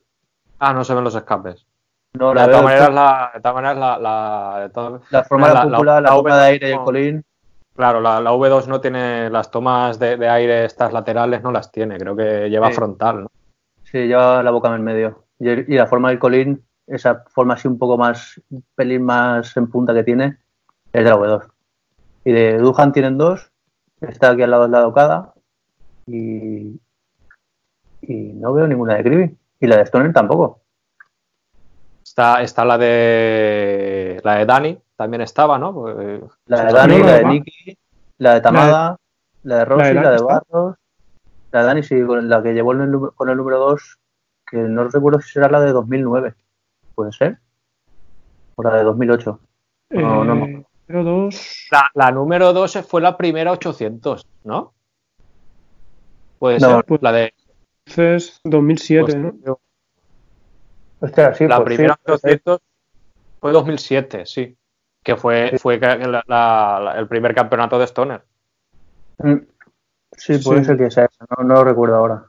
Ah, no se ven los escapes. No, de la, todas veo, maneras, la, de todas maneras, la, la- de todas- la forma de la- la la- cúpula, la, la toma V2 de aire y el colín. claro, la, la V2 no tiene las tomas de, de aire, estas laterales no las tiene. Creo que lleva Sí. frontal, ¿no? Sí, lleva la boca en el medio. Y, el- y la forma del colín, esa forma así un poco más, un pelín más en punta que tiene, es de la V2. Y de Duhan tienen dos, está aquí al lado de la docada y, y no veo ninguna de Kribi. Y la de Stoner tampoco. Está, está la de la de Dani, también estaba, ¿no? Pues, La de Dani, la de Nicky, la de Tamada, la de Rossi, ¿La de la? Barros, la de Dani, sí, con la que llevó en el nu- con el número 2, que no recuerdo si será la de 2009. ¿Puede ser? O la de 2008. No, no, Eh, pero dos. La, la número 2 fue la primera 800, ¿no? Puede No. ser. La de, Entonces, 2007, Pues, ¿no? Hostia, sí, la pues sí, primera pues sí. 800 fue 2007, sí. Que fue, fue ca- la- la- la- el primer campeonato de Stoner. Mm. Sí, puede Sí. ser que sea esa, no, no lo recuerdo ahora.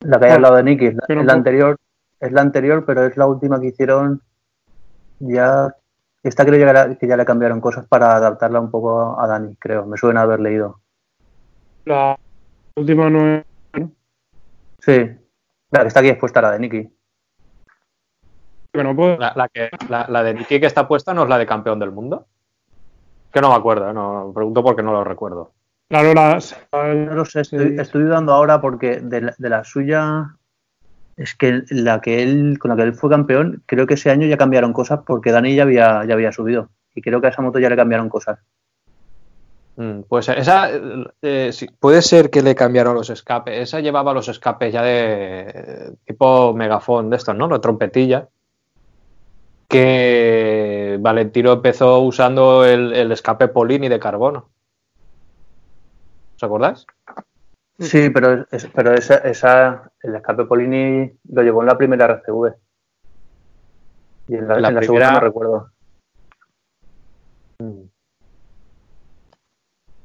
La que hay al lado de Nicky, es la, es anterior, es la anterior, pero es la última que hicieron ya. Esta creo que ya, que ya le cambiaron cosas para adaptarla un poco a Dani, creo. Me suena haber leído. La última no es. Sí. La que está aquí expuesta, la de Nicky. Que no puedo. La, la que, la, la de Nicky que está puesta no es la de campeón del mundo. Que no me acuerdo, no, pregunto porque no lo recuerdo. Claro, la, No lo sé, estoy, dudando ahora porque de la, de la suya. Es que la que él, con la que él fue campeón, creo que ese año ya cambiaron cosas porque Dani ya había, ya había subido. Y creo que a esa moto ya le cambiaron cosas. Mm, Pues esa eh, sí, puede ser que le cambiaron los escapes. Esa llevaba los escapes ya de tipo megafón de estos, ¿no? La trompetilla. Que Valentino empezó usando el, el escape Polini de carbono. ¿Os acordáis? Sí, pero, es- pero esa, esa, el escape Polini lo llevó en la primera RCV. Y en la, la en la primera- segunda no recuerdo.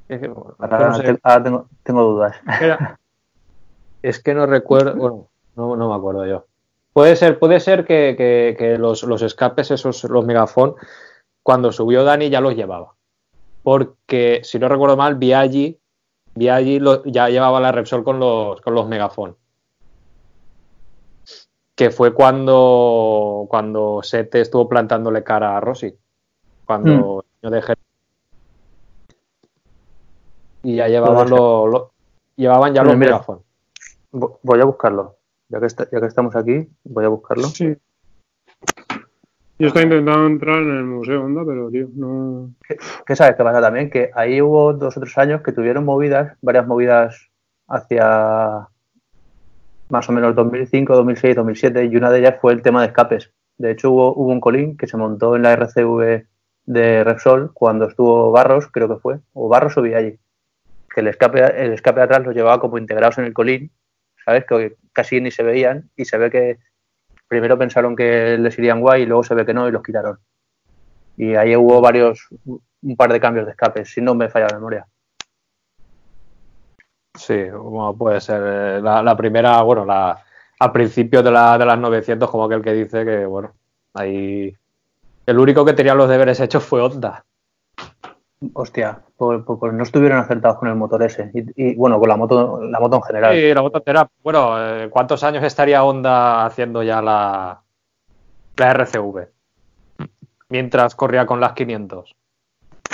Es que, bueno, Ahora, no sé. te- ahora tengo, tengo dudas. Era- Es que no recuerdo, bueno, no, no me acuerdo yo. Puede ser, puede ser que, que- que los, los escapes, esos, los megafón, cuando subió Dani ya los llevaba. Porque, si no recuerdo mal, Viaggi, Viaggi lo- ya llevaba la Repsol con los, con los megafón. Que fue cuando, cuando Sete estuvo plantándole cara a Rossi. Cuando el año de Jerez. Y ya llevaban, lo- lo- llevaban ya Bueno, los mira. Vo- Voy a buscarlo. Ya que, está- ya que estamos aquí, voy a buscarlo. Sí. Yo estaba intentando entrar en el Museo Honda, pero, tío, no. ¿Qué sabes qué pasa también? Que ahí hubo dos o tres años que tuvieron movidas, varias movidas hacia más o menos 2005, 2006, 2007 y una de ellas fue el tema de escapes. De hecho hubo, hubo un colín que se montó en la RCV de Repsol cuando estuvo Barros, creo que fue, o Barros o Viaggi, que el escape, el escape de atrás los llevaba como integrados en el colín, ¿sabes? Que casi ni se veían y se ve que primero pensaron que les irían guay y luego se ve que no y los quitaron. Y ahí hubo varios, un par de cambios de escape, si no me falla la memoria. Sí, puede ser. eh, La, primera, bueno, la, a principios de, la, de las 900, como aquel que dice que, bueno, ahí. El único que tenía los deberes hechos fue Honda. Hostia, pues, pues- pues no estuvieron acertados con el motor ese. Y, y, bueno, con la moto, la moto en general. Y la moto entera, bueno, eh, ¿cuántos años estaría Honda haciendo ya la, la RCV? Mientras corría con las 500.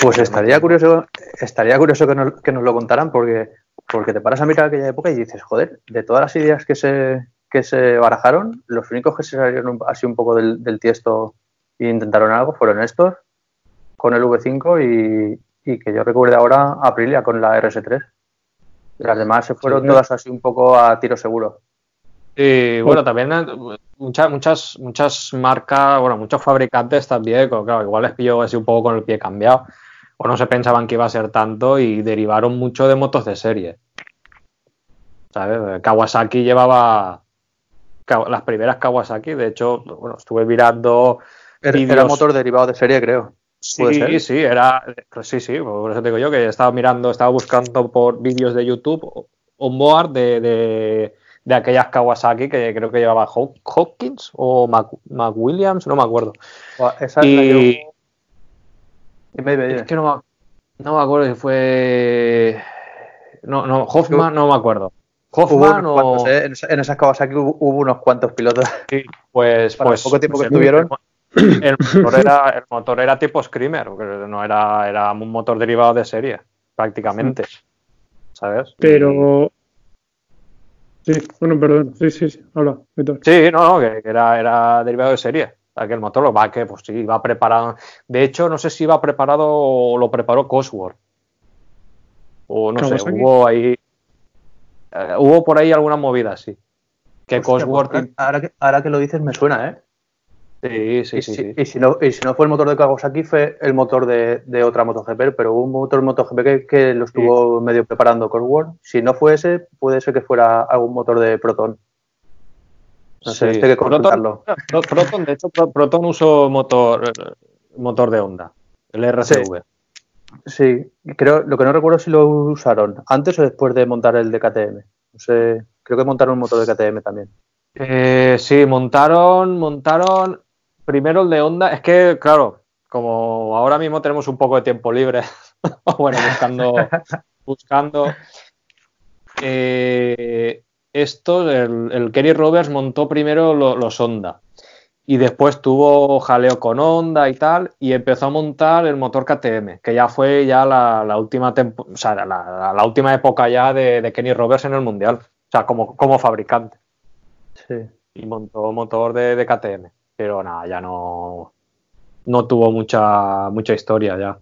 Pues estaría curioso, estaría curioso que nos, que nos lo contaran porque, porque te paras a mirar aquella época y dices, joder, de todas las ideas que se, que se barajaron, los únicos que se salieron así un poco del, del tiesto e intentaron algo fueron estos, con el V5 y, y que yo recuerde ahora Aprilia con la RS3. Las demás se fueron Sí. todas así un poco a tiro seguro. Y bueno, también eh, muchas, muchas, muchas marcas, bueno, muchos fabricantes también, claro, igual les pilló así un poco con el pie cambiado, o no se pensaban que iba a ser tanto y derivaron mucho de motos de serie. ¿Sabes? Kawasaki llevaba las primeras Kawasaki, de hecho, bueno, estuve mirando Era, era motor derivado de serie, creo. ¿Puede Sí, ser? sí, era. pues sí, sí, por eso te digo yo que estaba mirando, estaba buscando por vídeos de YouTube onboard de, de, de aquellas Kawasaki que creo que llevaba Haw- Hawkins o Mac, McWilliams, no me acuerdo. Esa Y- la dime, dime. Es que no me, no me acuerdo si fue. No, no, Hoffman, no me acuerdo. Hoffman o. cuantos, ¿eh? En esa- En esas Kawasaki hubo, hubo unos cuantos pilotos. Sí, pues, Para pues, poco tiempo que pues el- estuvieron. El motor, era, el motor era tipo Screamer, porque no era, era un motor derivado de serie, prácticamente. ¿Sabes? Pero. Sí, bueno, perdón. Sí, sí, sí. Habla, Víctor. Sí, no, no, que era, era derivado de serie. Aquel motor lo va que, pues sí, iba preparado. De hecho, no sé si iba preparado o lo preparó Cosworth. O no sé, hubo ahí. eh, hubo por ahí alguna movida, sí. Que Hostia, Cosworth. pues, ahora, que, ahora que lo dices me suena, ¿eh? Sí, sí, y, sí. si, sí. y si no, y si no fue el motor de Kawasaki, fue el motor de, de otra MotoGP, pero hubo un motor MotoGP que, que lo estuvo medio preparando Cosworth. Si no fue ese, puede ser que fuera algún motor de Proton. No sé, hay que consultarlo. Proton, Pro- Proton, de hecho, Pro- Proton usó motor, motor de Honda, el RCV. Sí, creo, lo que no recuerdo es si lo usaron antes o después de montar el de KTM. No sé, creo que montaron un motor de KTM también. Eh, sí, montaron, montaron primero el de Honda. Es que, claro, como ahora mismo tenemos un poco de tiempo libre, bueno, buscando, buscando. eh, esto, el, el Kenny Roberts montó primero lo- los Honda y después tuvo jaleo con Honda y tal y empezó a montar el motor KTM, que ya fue ya la, la última tempo- o sea, la, la- la última época ya de, de Kenny Roberts en el mundial, o sea, como, como fabricante Sí. y montó motor de, de KTM. Pero nada, ya no, no tuvo mucha, mucha historia ya.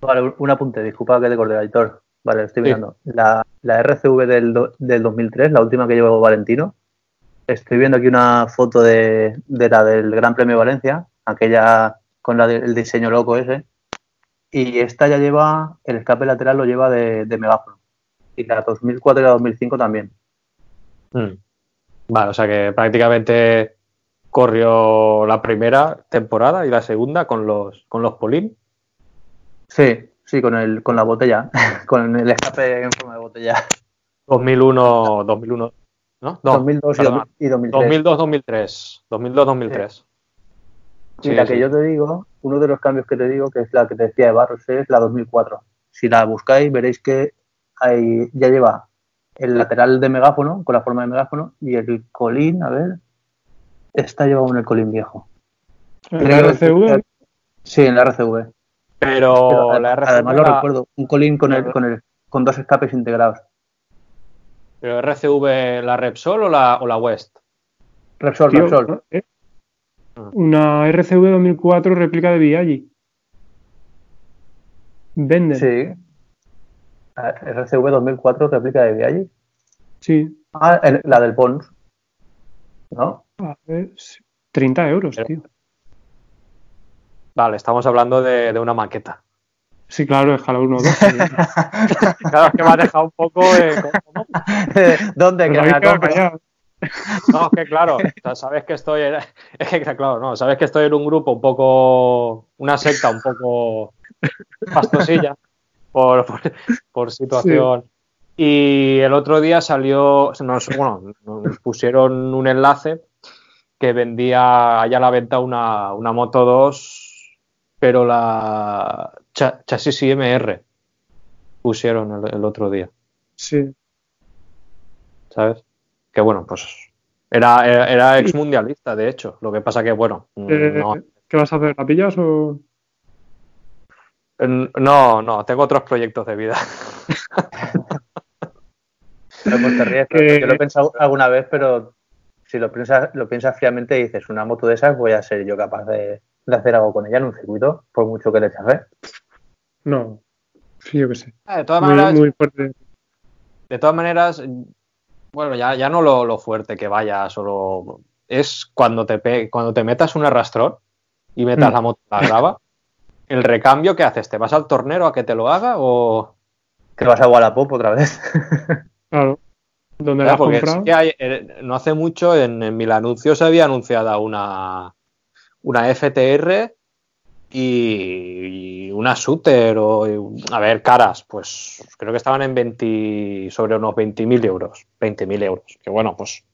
Vale, un- un apunte, disculpa que te corté, editor. Vale, estoy Sí. mirando. La, la RCV del, do- del 2003, la última que llevó Valentino, estoy viendo aquí una foto de, de la del Gran Premio de Valencia, aquella con la del diseño loco ese, y esta ya lleva, el escape lateral lo lleva de, de megáfono. Y la 2004 y la 2005 también. Mm. Vale, o sea que prácticamente corrió la primera temporada y la segunda con los, con los Polín. Sí, sí, con, el, con la botella, con el escape en forma de botella. 2001, 2001, ¿no? No, 2002 y, perdona, 2000 y 2003. 2002, 2003. 2002, 2003. Y la sí. que yo te digo, uno de los cambios que te digo, que es la que te decía de Barros, es la 2004. Si la buscáis, veréis que hay, ya lleva el lateral de megáfono, con la forma de megáfono, y el colín, a ver, está llevado en el colín viejo. Creo que- RCV, Sí, en la RCV. Pero Pero la RCV, además lo la- recuerdo, un colín con, el, con, el, con dos escapes integrados. pero RCV, la Repsol o la, o la West. Repsol, tío, Repsol. ¿eh? una RCV 2004 réplica de Viaggi. Venden. Sí. Ah, RCV 2004, réplica de Viaggi. sí. Ah, el- la del Pons. ¿No? A ver, sí. 30 euros, Pero- tío. Vale, estamos hablando de, de una maqueta. Sí, claro, déjala uno o dos. Claro, es que me has dejado un poco. eh, ¿cómo? ¿Dónde? Que. No, es que claro, sabes que estoy en, es que claro, no, sabes que estoy en un grupo un poco, una secta un poco pastosilla por, por, por situación. Y el otro día salió, nos, bueno, nos pusieron un enlace que vendía allá a la venta una, una Moto 2, pero la cha- chasis IMR pusieron el- el otro día. Sí. ¿sabes? Que bueno, pues era, era, era ex mundialista, de hecho. Lo que pasa que, bueno, Eh, no, ¿Qué vas a hacer? ¿La pillas o...? no, no, tengo otros proyectos de vida. No, pues te ríes, Que- Yo lo he pensado alguna vez, pero si lo piensas, lo piensas fríamente y dices, una moto de esas voy a ser yo capaz de, de hacer algo con ella en un circuito, por mucho que le eche fe. No. Sí, yo qué sé. De todas maneras, muy fuerte. de todas maneras, bueno, ya, ya no lo, lo fuerte que vaya, solo es cuando te pe- cuando te metas un arrastrón y metas Mm. la moto en la grava, el recambio que haces, ¿te vas al tornero a que te lo haga o Que vas a Wallapop otra vez. Claro. ¿Dónde la has porque comprado? sí que hay- eh, no hace mucho en, en Mil Anuncios se había anunciada una, una FTR y, y una Shooter o a ver, caras, pues creo que estaban en 20 sobre unos 20.000 euros, 20.000 euros, que bueno, pues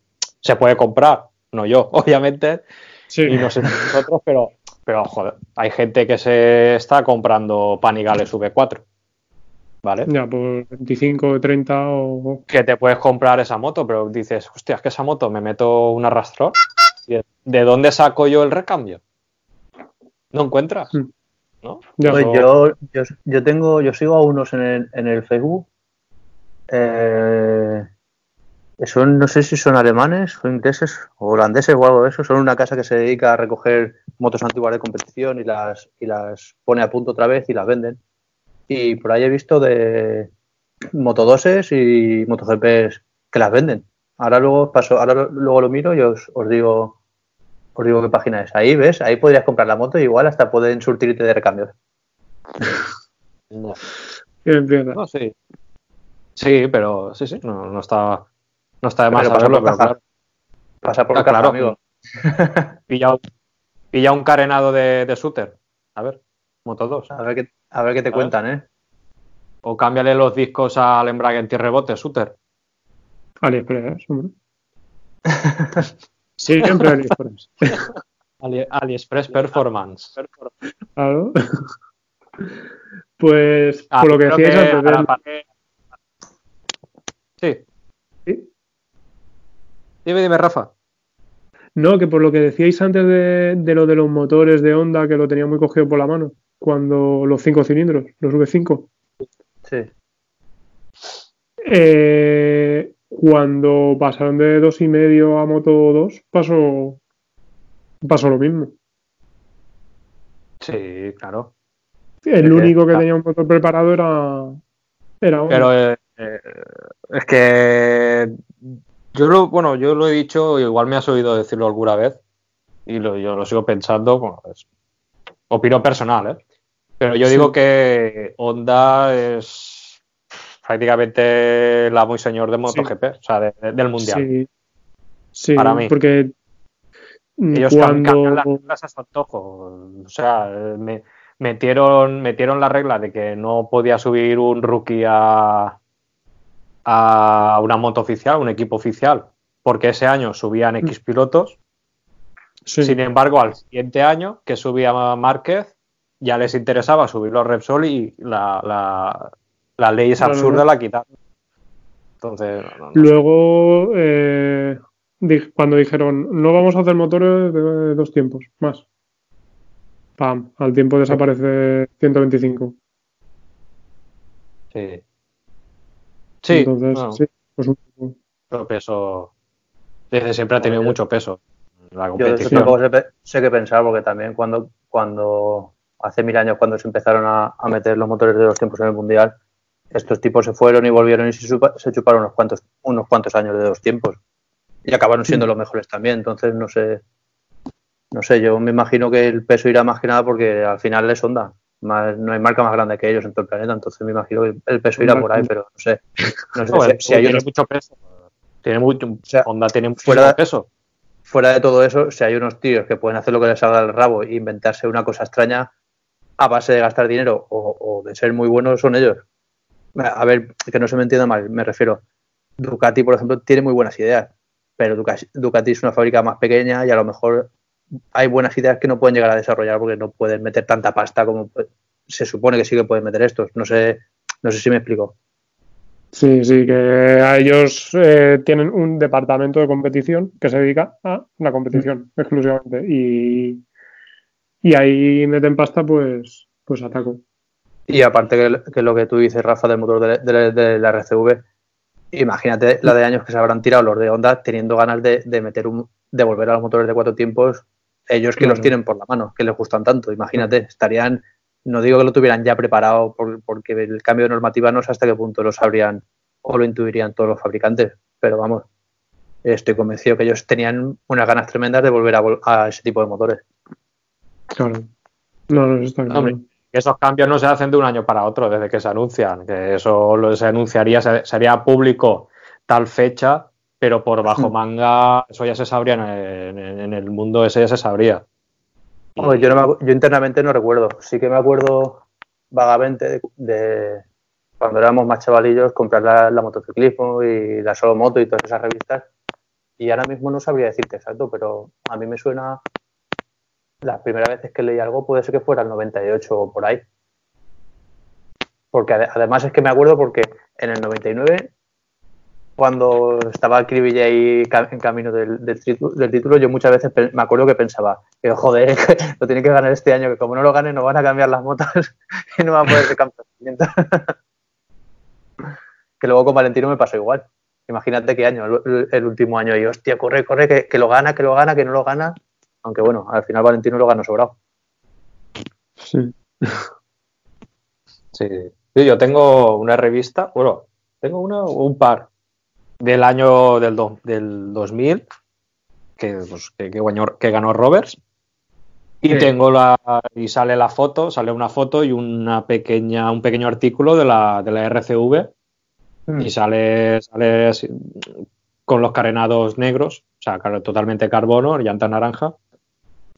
se puede comprar, no yo, obviamente, Sí. y no sé nosotros, pero, pero joder, hay gente que se está comprando Panigales V4, ¿vale? Ya, por 25, 30 o... que te puedes comprar esa moto, pero dices, hostia, es que esa moto me meto un arrastrón. ¿y ¿De dónde saco yo el recambio? No encuentras, Mm. ¿no? Ya. Pues yo, yo, yo tengo, yo sigo a unos en el, en el Facebook. Eh, son, no sé si son alemanes o ingleses o holandeses o algo de eso. Son una casa que se dedica a recoger motos antiguas de competición y las, y las pone a punto otra vez y las venden. Y por ahí he visto de motodoses y MotoGPs que las venden. Ahora luego paso, ahora lo- luego lo miro y os, os digo Os digo qué página es. Ahí, ¿ves? Ahí podrías comprar la moto y igual hasta pueden surtirte de recambios. No, sí. Sí, pero sí, sí, no, no está, no está de más saberlo, por pero caja. claro. Pasa por Ah, caja, claro. amigo. Pilla, un- pilla un carenado de, de shooter. A ver, Moto 2. A ver qué, a ver qué te A ver. cuentan, ¿eh? O cámbiale los discos al embrague antirrebote, shooter. AliExpress, hombre. Siempre AliExpress. Ali- AliExpress Performance. Claro. Pues, Ah, por lo que creo decíais antes para- Sí. ¿Sí? Dime, dime, Rafa. No, que por lo que decíais antes de, de lo de los motores de Honda, que lo tenía muy cogido por la mano, cuando los cinco cilindros, los V5, Sí. eh, cuando pasaron de dos y medio a Moto 2, pasó, pasó lo mismo. Sí, claro. El único que tenía un motor preparado era, era Honda. Pero eh, eh, es que yo lo, bueno, yo lo he dicho, igual me has oído decirlo alguna vez, y lo- yo lo sigo pensando, bueno, es opinión personal, ¿eh? Pero yo Sí. digo que Honda es prácticamente la muy señor de MotoGP, o sea, de- de- del mundial. Sí, sí Para mí. porque Ellos cam- cuando... cambian las reglas a su antojo. O sea, me- metieron, metieron la regla de que no podía subir un rookie a, a una moto oficial, un equipo oficial, porque ese año subían X pilotos. sí, Sin embargo, al siguiente año que subía Márquez, ya les interesaba subir los Repsol y la, la, la ley es absurda, la quitaron. Entonces, no, no, no. Luego, eh, cuando dijeron, no vamos a hacer motores de dos tiempos, más. Pam, al tiempo desaparece 125. sí. Sí, Entonces, sí, pues un. Mucho peso. Desde siempre ha tenido mucho peso Yo de eso competición. tampoco sé, sé qué pensar, porque también cuando, cuando hace mil años, cuando se empezaron a, a meter los motores de dos tiempos en el mundial, estos tipos se fueron y volvieron y se, chuparon unos cuantos, unos cuantos años de dos tiempos. Y acabaron siendo los mejores también. Entonces, no sé. No sé, yo me imagino que el peso irá más que nada porque al final es Honda. Más, no hay marca más grande que ellos en todo el planeta, entonces me imagino que el peso irá por ahí, pero no sé. No sé No, si- hay tiene unos mucho peso. Tiene mucho, sea, Honda tiene mucho fuera- peso. fuera de todo eso, si hay unos tíos que pueden hacer lo que les salga del rabo e inventarse una cosa extraña a base de gastar dinero o, o de ser muy buenos, son ellos. A ver, que no se me entienda mal, me refiero. Ducati, por ejemplo, tiene muy buenas ideas, pero Ducati, es una fábrica más pequeña y a lo mejor hay buenas ideas que no pueden llegar a desarrollar porque no pueden meter tanta pasta como se supone que sí que pueden meter estos. No sé, no sé si me explico. Sí, sí, que a ellos eh, tienen un departamento de competición que se dedica a la competición exclusivamente. Y, y ahí meten pasta, pues, pues ataco. Y aparte que, que lo que tú dices, Rafa, del motor de, de- de la RCV, imagínate la de años que se habrán tirado los de Honda teniendo ganas de, de meter un, de volver a los motores de cuatro tiempos, ellos que Claro. los tienen por la mano, que les gustan tanto. Imagínate, estarían, no digo que lo tuvieran ya preparado por- porque el cambio de normativa no sé hasta qué punto lo sabrían o lo intuirían todos los fabricantes, pero vamos, estoy convencido que ellos tenían unas ganas tremendas de volver a, a ese tipo de motores. Claro. No, no, eso está claro. Hombre, Esos cambios no se hacen de un año para otro desde que se anuncian, que eso lo se anunciaría, se- sería público tal fecha, pero por bajo manga eso ya se sabría en el, en el mundo ese ya se sabría. Hombre, yo, no me yo internamente no recuerdo. Sí que me acuerdo vagamente de, de cuando éramos más chavalillos comprar la, la motociclismo y la solo moto y todas esas revistas. Y ahora mismo no sabría decirte exacto, pero a mí me suena. Las primeras veces que leí algo puede ser que fuera el 98 o por ahí. Porque ade- además es que me acuerdo porque en el 99 cuando estaba Cribilla ahí en camino del, título, yo muchas veces me acuerdo que pensaba, que joder, lo tiene que ganar este año, que como no lo gane, no van a cambiar las motos y no va a poder ser campeonato. que luego con Valentino me pasó igual. Imagínate qué año, el, el último año, y hostia, corre, corre, que, que lo gana, que lo gana, que no lo gana. Aunque bueno, al final Valentino lo ganó sobrado. Sí. Sí. Sí, yo tengo una revista, bueno, tengo una o un par del año del, do- del 2000 que, pues, que, que ganó, que ganó Roberts. Y Sí. tengo la. Y sale la foto, sale una foto y una pequeña, un pequeño artículo de la, de la RCV. Mm. Y sale, sale así, con los carenados negros, o sea, totalmente carbono, llanta naranja.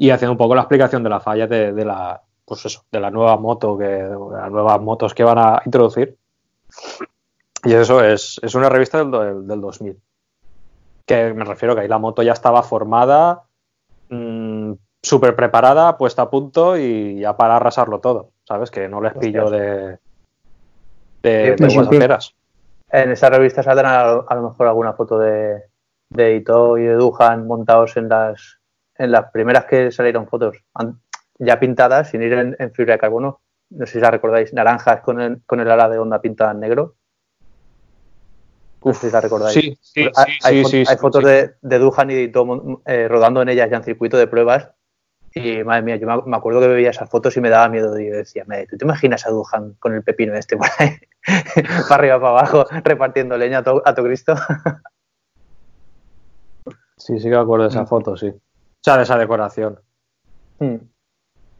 Y haciendo un poco la explicación de la falla de, de la. Pues eso, de la nueva moto que. de las nuevas motos que van a introducir. Y eso es, es una revista del, del 2000. Que me refiero que ahí la moto ya estaba formada, mm, súper preparada, puesta a punto y ya para arrasarlo todo. ¿Sabes? Que no les pillo de. de, guasaperas. En esa revista saldrán a, a lo mejor alguna foto de, de Ito y de Duhan montados en las, en las primeras que salieron fotos, ya pintadas, sin ir en, en fibra de carbono. No sé si la recordáis, naranjas con el, con el ala de onda pintada en negro. No sé si la recordáis. Sí, sí, sí, hay sí, fo- hay fotos. De, de Duhan y de Ito mon- eh, rodando en ellas ya en circuito de pruebas. Y madre mía, yo me, acuerdo que veía esas fotos y me daba miedo. Y yo decía, "Me- ¿tú te imaginas a Duhan con el pepino este por ahí? para arriba, para abajo, repartiendo leña a to Cristo. Sí, sí que me acuerdo de esa foto, sí. O sea, de esa decoración. Mm.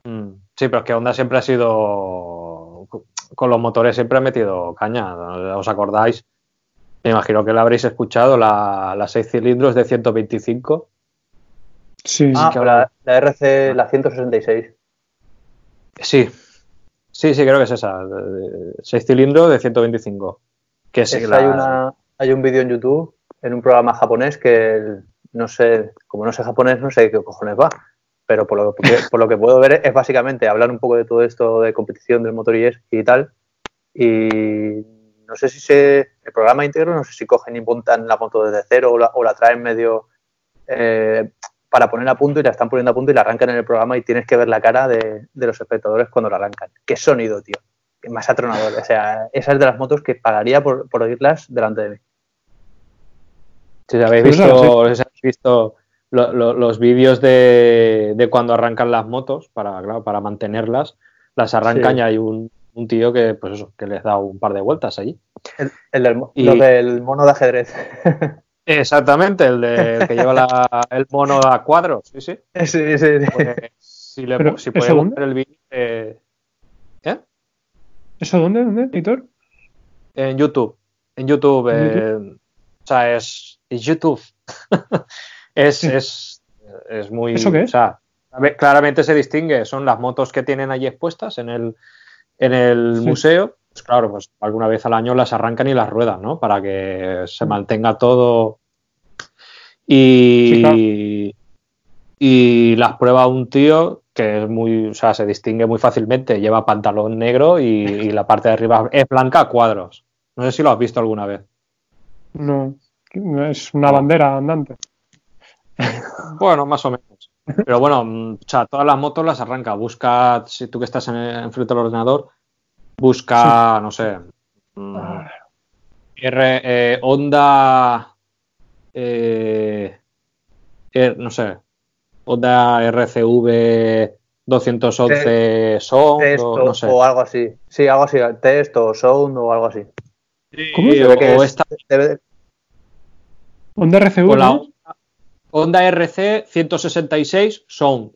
Mm. Sí, pero es que Honda siempre ha sido. Con los motores siempre ha metido caña. ¿Os acordáis? Me imagino que la habréis escuchado, la, la 6 cilindros de 125. Sí, Ah, que la, la RC, la 166. Sí, sí, sí, creo que es esa. 6 cilindros de 125. Que sí, Es- la- hay, una, hay un vídeo en YouTube, en un programa japonés, que el- no sé, como no sé japonés, no sé qué cojones va. Pero por lo, que, por lo que puedo ver es básicamente hablar un poco de todo esto de competición del motor y, tal. Y no sé si se, el programa íntegro, no sé si cogen y montan la moto desde cero o la, o la traen medio eh, para poner a punto y la están poniendo a punto y la arrancan en el programa y tienes que ver la cara de, de los espectadores cuando la arrancan. Qué sonido, tío. Qué más atronador. O sea, esa es de las motos que pagaría por, por oírlas delante de mí. Si habéis Pues visto, nada, si habéis visto lo- lo- los vídeos de, de cuando arrancan las motos para, claro, para mantenerlas, las arrancan Sí. y hay un, un tío que, pues eso, que les da un par de vueltas allí. El, el del, Y- lo del mono de ajedrez. Exactamente, el, de- el que lleva la- el mono a cuadros, sí, sí. sí, sí, sí. Pues, si le, Pero, si ¿eso podemos dónde? ver el vídeo eh, ¿eh? ¿Eso dónde? ¿Dónde, Víctor? en YouTube. En YouTube, ¿En eh, o sea, es YouTube. es, Sí. es, es muy. ¿Eso qué es? O sea, a ver, claramente se distingue. Son las motos que tienen allí expuestas en el, en el Sí. museo. Pues claro, pues alguna vez al año las arrancan y las ruedan, ¿no? Para que se mantenga todo. Y, Sí, claro. y las prueba un tío que es muy, o sea, se distingue muy fácilmente. Lleva pantalón negro y, y la parte de arriba es blanca a cuadros. No sé si lo has visto alguna vez. No, es una bandera andante. Bueno, más o menos. Pero bueno, mm, o sea, todas las motos las arranca. Busca, si tú que estás en, enfrente del ordenador, busca, no sé, mm, R, eh, Honda, eh, no sé, Honda RCV 211 Sound, Test o no sé. o algo así. Sí, algo así. Test o sound o algo así. ¿Cómo? Sí, Se ve que o es- esta, debe de- Honda RCV, o la ¿no? Honda RC 166 Sound,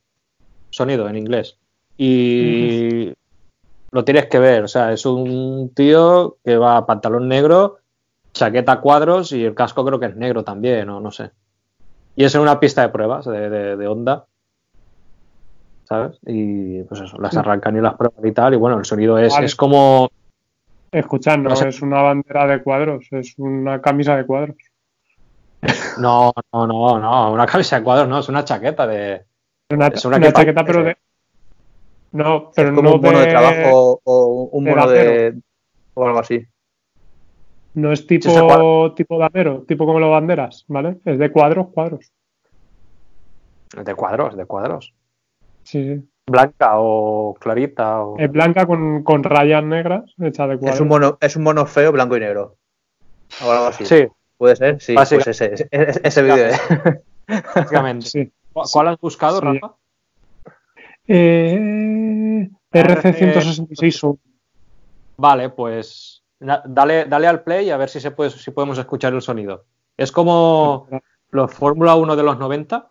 sonido en inglés. Y lo tienes que ver, o sea, es un tío que va pantalón negro, chaqueta a cuadros y el casco creo que es negro también, o no sé. Y es en una pista de pruebas de, de, de Honda, ¿sabes? Y pues eso, las Sí. arrancan y las prueban y tal, y bueno, el sonido es, Vale. es como... Escuchad, no No sé. es una bandera de cuadros, es una camisa de cuadros. No, no, no, no, una camisa de cuadros, no, es una chaqueta de... Es una, Es una una que chaqueta, pero de. No, pero es como no un mono de, de- trabajo o un mono de. o algo así. No es tipo, cuadra- tipo de acero, tipo como las banderas, ¿vale? Es de cuadros, cuadros. De cuadros, de cuadros. Sí, sí. Blanca o clarita o... Es blanca con, con rayas negras, hecha de cuadros. Es un mono, es un mono feo, blanco y negro. O algo así. Sí, puede ser, sí, pues ese, ese, ese vídeo. ¿eh? Básicamente. ¿Cuál has buscado, sí. Rafa? Eh, RC 166 Vale, pues dale, dale al play y a ver si, se puede, si podemos escuchar el sonido. Es como los Fórmula 1 de los 90.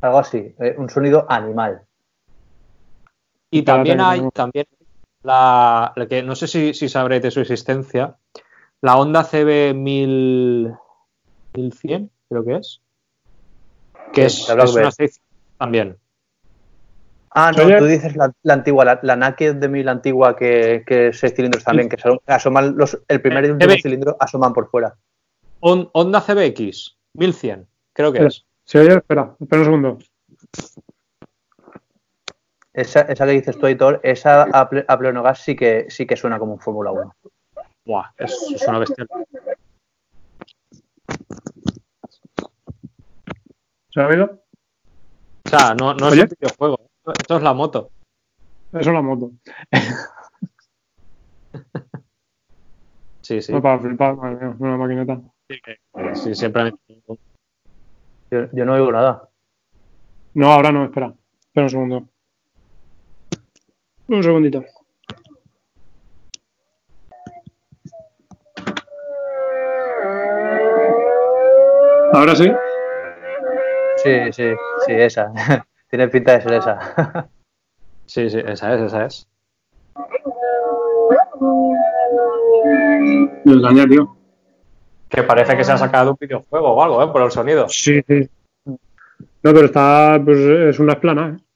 Algo así, eh, un sonido animal. Y también hay, también la, la que no sé si, si sabréis de su existencia, la Honda CB 1000, 1100, creo que es. Que es, la Black es una Bear. 600 también. Ah, no, tú dices la, la antigua, la, la Naked de 1000 antigua que, que es seis cilindros también, que asom- asoman los, el primer y Eh, último cilindro asoman por fuera. Hon- Honda CBX 1100, creo que es. ¿Se oye? Espera, espera un segundo. Esa, esa que dices tú, Aitor, esa a, ple- a pleno gas sí que, sí que suena como un Fórmula 1. Buah, es, es una bestia. ¿Se ha oído? O sea, no, no es un videojuego, esto es la moto. Eso es la moto. Sí, sí. No para flipar, madre mía, una maquineta. Sí, siempre me- Yo, yo no oigo nada. No, ahora no, espera. Espera un segundo. Un segundito. Ahora sí. Sí, sí, sí, esa. Tiene pinta de ser esa. Sí, sí, esa es, esa es. Me engañé, tío. Que parece que se ha sacado un videojuego o algo, ¿eh? Por el sonido. Sí, sí. No, pero está, pues es una esplana, ¿eh?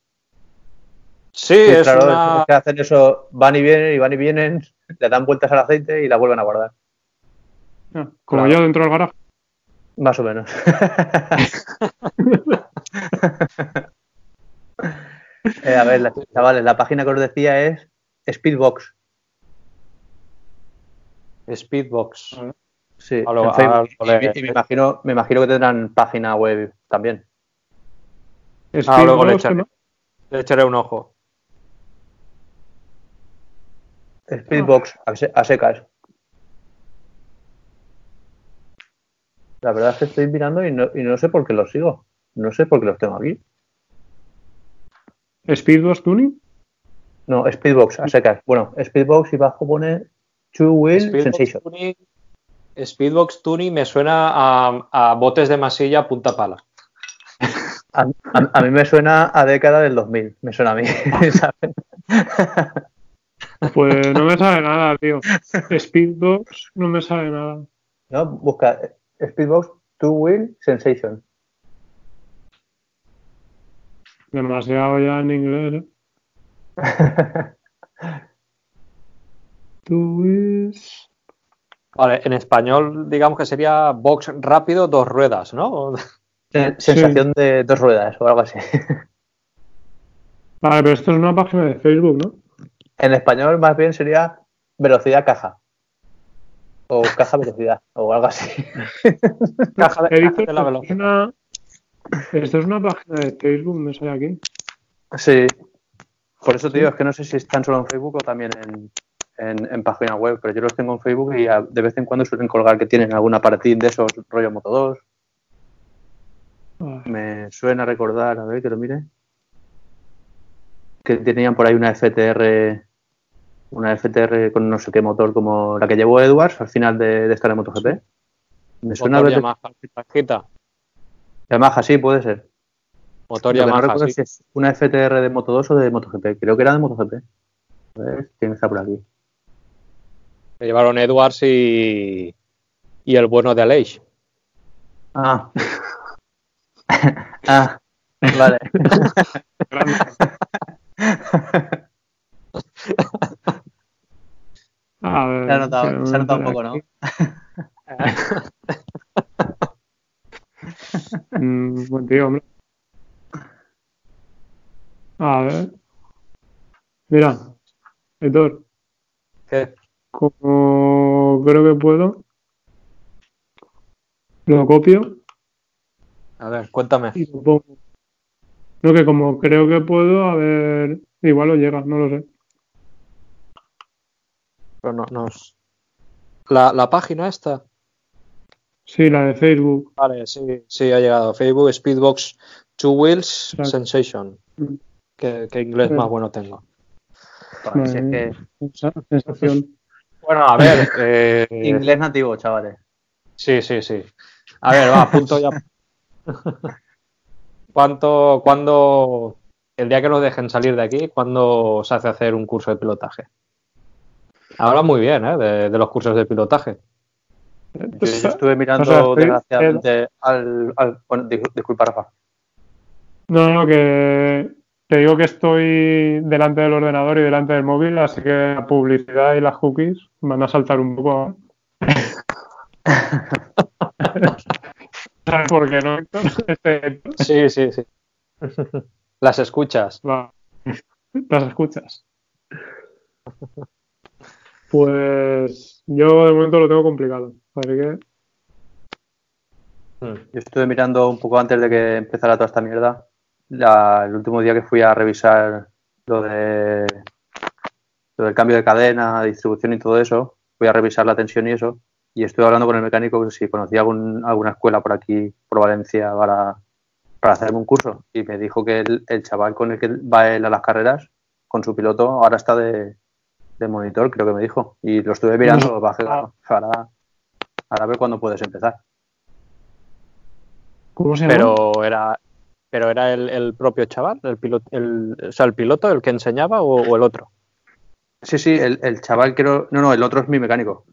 Sí, Sí, es claro, una... es que hacen eso, van y vienen y van y vienen, le dan vueltas al aceite y la vuelven a guardar. Ah, Como Claro. yo dentro del garaje. Más o menos. Eh, a ver, la- chavales, la página que os decía es Speedbox. Speedbox. Sí, A lo- en Facebook. a lo Y- y, me imagino, me imagino que tendrán página web también. Ah, luego le echaré, ¿no? le echaré un ojo. Speedbox, a, se- a secas. La verdad es que estoy mirando y no, y no sé por qué los sigo. No sé por qué los tengo aquí. Speedbox Tuning. No, Speedbox, a secas. Bueno, Speedbox y bajo pone Two Wheel Speedbox Sensation. Tuning, Speedbox Tuning me suena a, a botes de masilla punta pala. A, a- a mí me suena a década del 2000. Me suena a mí. ¿sabes? Pues no me sale nada, tío. Speedbox no me sale nada. ¿No? Busca Speedbox Two Wheel Sensation. Demasiado ya en inglés, ¿eh? Two wheels. Vale, en español digamos que sería box rápido, dos ruedas, ¿no? Sen- Sensación de dos ruedas o algo así. Vale, pero esto es una página de Facebook, ¿no? En español más bien sería velocidad caja. O caja velocidad. O algo así. Caja de, caja la velocidad. es una... Esto es una página de Facebook, me sale aquí. Sí. Por eso, tío, es que no sé si están solo en Facebook o también en, en, en página web, pero yo los tengo en Facebook y a- de vez en cuando suelen colgar que tienen algún aparatín de esos rollo Moto 2. Ay, Me suena recordar, a ver que lo mire, que tenían por ahí una FTR, una FTR con no sé qué motor como la que llevó Edwards al final de, de estar en MotoGP. Me suena Motor ver Yamaha. Yamaha, sí, puede ser. Motor Lo no Yamaha, recuerdo sí. si es una FTR de Moto 2 o de MotoGP. Creo que era de MotoGP. A ver, ¿quién está por aquí? Se llevaron Edwards y, y el bueno de Aleix. Ah. ah, vale. A ver, Se ha notado, se ha notado un poco, ¿no? Mm, buen tío, hombre. A ver. Mira, Héctor, ¿Qué? como creo que puedo, lo copio A ver, cuéntame. y lo pongo. No, que como creo que puedo, a ver, igual lo llega, no lo sé. Pero no, nos... la, la página esta. Sí, la de Facebook. Vale, sí, sí, ha llegado. Facebook, Speedbox, Two Wheels, Exacto. Sensation. ¿Qué, qué inglés Sí. más bueno tengo? Joder, si es que Esa sensación. Bueno, a ver. eh, inglés nativo, chavales. Sí, sí, sí. A ver, va, punto ya. ¿cuánto, cuándo, el día que nos dejen salir de aquí, cuándo se hace hacer un curso de pilotaje? Habla muy bien, ¿eh? De, de los cursos de pilotaje. Yo estuve mirando, O sea, estoy- desgraciadamente, al, al- Bueno, dis- disculpa, Rafa. No, no, que te digo que estoy delante del ordenador y delante del móvil, así que la publicidad y las cookies van a saltar un poco. ¿Sabes por qué no? Héctor? Este, Sí, sí, sí. Las escuchas. va, las escuchas. Pues yo de momento lo tengo complicado. Así que Yo estuve mirando un poco antes de que empezara toda esta mierda. el último día que fui a revisar lo de lo del cambio de cadena, distribución y todo eso, fui a revisar la tensión y eso, y estuve hablando con el mecánico si conocía algún- alguna escuela por aquí, por Valencia, para, para hacerme un curso. Y me dijo que el, el chaval con el que va él a las carreras, con su piloto, ahora está de, de monitor, creo que me dijo. Y lo estuve mirando para, para ver cuándo puedes empezar. ¿cómo se llama? Pero era, pero era el, el propio chaval, el piloto, el, o sea, el piloto el que enseñaba o, o el otro. Sí, sí, el, el chaval creo. No, no, el otro es mi mecánico.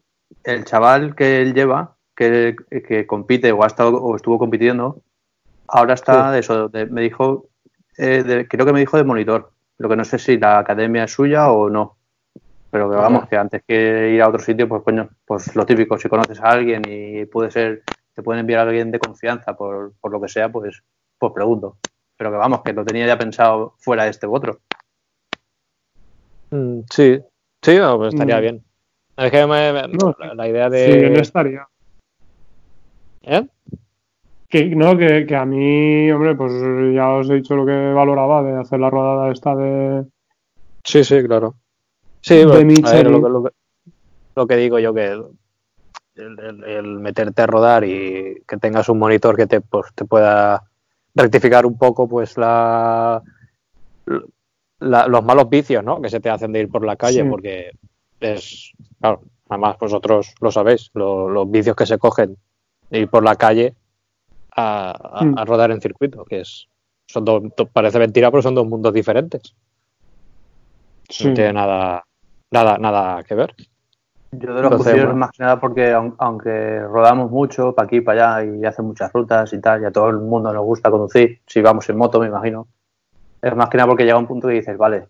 El chaval que él lleva, que, que compite o ha estado o estuvo compitiendo, ahora está de eso. de- me dijo, eh, de- creo que me dijo de monitor. Lo que no sé si la academia es suya o no. Pero que vamos, que antes que ir a otro sitio, pues coño, pues lo típico, si conoces a alguien y puede ser, te pueden enviar a alguien de confianza por, por lo que sea, pues, pues pregunto. Pero que vamos, que lo tenía ya pensado fuera de este u otro. Mm, sí, sí, no, pues estaría Mm. bien. Es que me- me- No, la, la idea Sí, de... no estaría. ¿Eh? Que, no, que, que a mí, hombre, pues ya os he dicho lo que valoraba de hacer la rodada esta de... Sí, sí, claro. Sí, De bueno, a ver, Michelin. lo, que- lo que, lo que digo yo que el, el- el meterte a rodar y que tengas un monitor que te, pues, te pueda rectificar un poco pues la, la- los malos vicios ¿no? que se te hacen de ir por la calle Sí. porque es claro además vosotros lo sabéis lo- los vicios que se cogen de ir por la calle a, a- Mm. a rodar en circuito que es son dos, do- parece mentira pero son dos mundos diferentes Sí. no tiene nada, nada, nada que ver. Yo de los Entonces, bueno. más que nada porque aun- aunque rodamos mucho para aquí para allá y hacen muchas rutas y tal, y a todo el mundo nos gusta conducir, si vamos en moto me imagino, es más que nada porque llega un punto que dices, vale,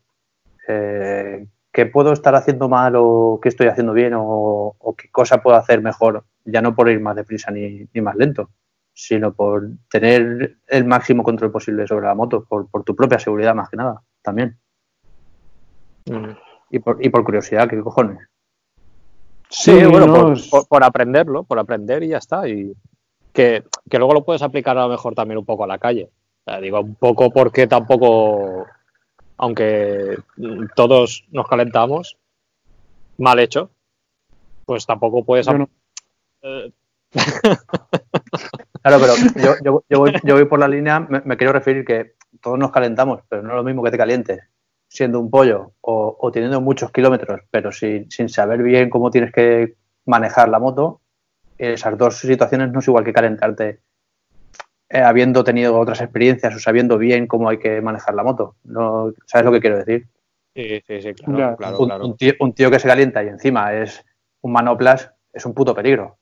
eh, ¿qué puedo estar haciendo mal o qué estoy haciendo bien o, o qué cosa puedo hacer mejor? Ya no por ir más deprisa ni, ni más lento, sino por tener el máximo control posible sobre la moto, por, por tu propia seguridad más que nada, también. Y por, y por curiosidad, ¿qué cojones? Sí, Sí, bueno, no, por, es- por- por aprenderlo, por aprender y ya está. Y que, que luego lo puedes aplicar a lo mejor también un poco a la calle. O sea, digo, un poco porque tampoco, aunque todos nos calentamos, mal hecho, pues tampoco puedes... No. eh, Claro, pero yo, yo, yo, voy, yo voy por la línea, me, me quiero referir que todos nos calentamos, pero no es lo mismo que te calientes siendo un pollo o, o teniendo muchos kilómetros, pero sin, sin saber bien cómo tienes que manejar la moto. Esas dos situaciones no es igual que calentarte eh, habiendo tenido otras experiencias o sabiendo bien cómo hay que manejar la moto. No, ¿Sabes lo que quiero decir? sí, sí, sí, claro, claro, un, claro. un tío, un tío que se calienta y encima es un manoplas es un puto peligro.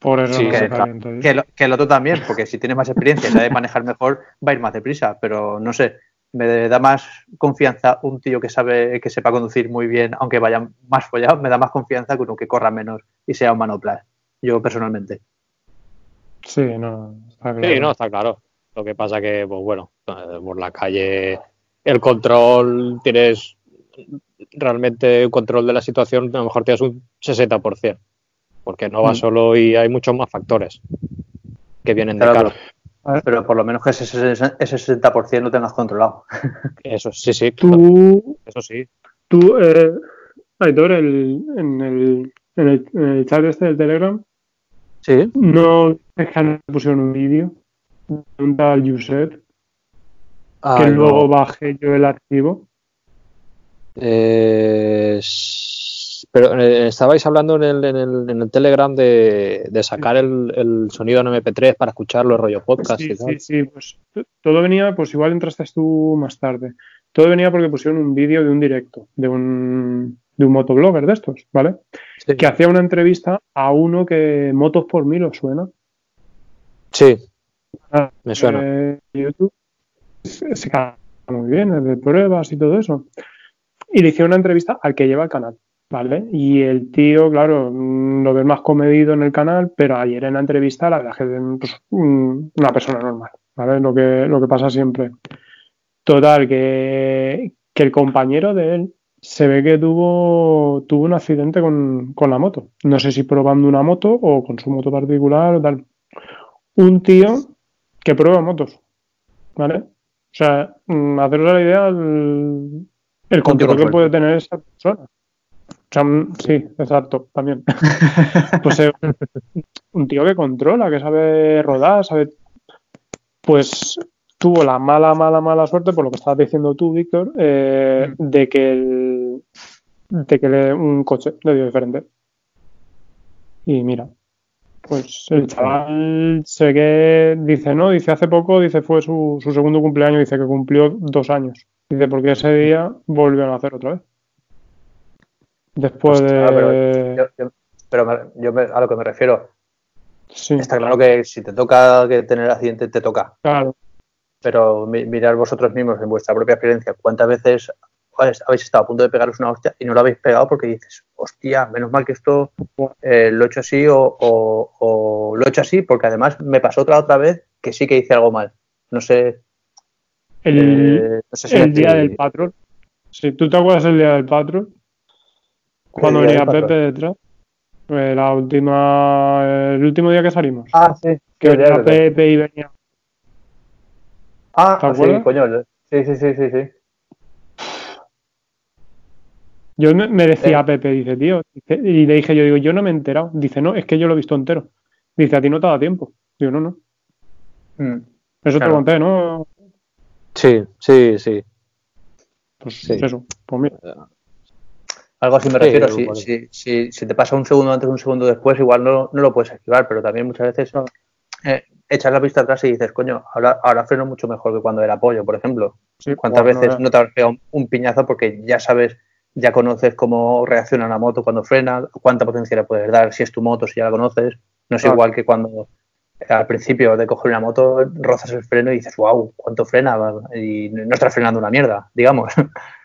Por eso Sí, no que- se calienta. ¿eh? Que, el- que el otro también, porque si tiene más experiencia y sabe manejar mejor, va a ir más deprisa. Pero no sé, me da más confianza un tío que sabe, que sepa conducir muy bien, aunque vaya más follado, me da más confianza que uno que corra menos y sea un manoplas. Yo personalmente. Sí, no, está claro. Sí, no, está claro. Lo que pasa que, pues bueno, eh, por la calle el control tienes realmente un control de la situación, a lo mejor tienes un 60%, porque no vas Mm. solo y hay muchos más factores que vienen de Claro, cara. Pero por lo menos que ese, ese ese 60% lo tengas controlado. Eso sí, sí, claro, Tú, eso sí. tú eh, Aitor, el, en, el, en, el, en el chat este del Telegram, Sí. no es que no pusieron un vídeo de un tal Yuset, que Ah, luego no. bajé yo el archivo. Eh, Pero eh, estabais hablando en el, en el, en el Telegram de, de sacar el, el sonido en MP3 para escucharlo, rollo podcast Sí, y tal. sí, sí, pues todo venía, pues igual entraste tú más tarde. Todo venía porque pusieron un vídeo de un directo, de un, de un motoblogger de estos, ¿vale? Sí. Que hacía una entrevista a uno que Motos por mí lo suena. Sí, me suena. Eh, YouTube se, muy bien, de pruebas y todo eso. Y le hicieron una entrevista al que lleva el canal, ¿vale? Y el tío, claro, mm, lo ves más comedido en el canal, pero ayer en la entrevista la verdad es que es pues, un- una persona normal, ¿vale? Lo que, lo que pasa siempre. Total, que, que el compañero de él se ve que tuvo, tuvo un accidente con, con la moto. No sé si probando una moto o con su moto particular o tal. Un tío que prueba motos, ¿vale? O sea, mm, haceros la idea el, el control que puede tener esa persona. Mm, sí, exacto, también. Pues eh, un tío que controla, que sabe rodar, sabe. Pues tuvo la mala, mala, mala suerte, por lo que estabas diciendo tú, Víctor, eh, de que el, de que le- un coche le dio diferente. Y mira, pues el chaval ve que dice, no, dice hace poco, dice fue su, su segundo cumpleaños, dice que cumplió dos años. Dice, porque ese día volvió a nacer otra vez. Después Hostia, de. Yo, yo- pero me- yo me- a lo que me refiero, Sí, está claro que si te toca que tener accidente, te toca. claro. Pero mi- mirar vosotros mismos en vuestra propia experiencia, cuántas veces habéis estado a punto de pegaros una hostia y no lo habéis pegado porque dices, hostia, menos mal que esto eh, lo he hecho así o, o- o lo he hecho así, porque además me pasó otra otra vez que sí que hice algo mal. No sé. El, eh, no sé si el día estoy- del patrón. Sí, ¿tú te acuerdas el día del patrón? Cuando venía? Pepe detrás. Eh, la última, el último día que salimos. Ah, sí. que venía. Pepe y venía. Ah, ¿Te sí, acuerdas? coño. Sí, sí, sí, sí, sí. Yo me decía Eh. a Pepe, dice, tío, y le dije yo, digo, yo no me he enterado. Dice, no, es que yo lo he visto entero. Dice, a ti no te da tiempo. Digo, no, no. Mm. Eso te lo conté, ¿no? Sí, sí, sí. Pues Sí. eso, pues mira. Algo así me Sí, refiero. Si, si, si, si te pasa un segundo antes, un segundo después, igual no, no lo puedes esquivar, pero también muchas veces eh, echas la vista atrás y dices, coño, ahora, ahora freno mucho mejor que cuando era apoyo, por ejemplo. Sí, ¿Cuántas bueno, veces no, no te has pegado un, un piñazo porque ya sabes, ya conoces cómo reacciona una moto cuando frena, cuánta potencia le puedes dar, si es tu moto, si ya la conoces? No es Claro. igual que cuando eh, al principio de coger una moto rozas el freno y dices, wow, cuánto frena, y no estás frenando una mierda, digamos.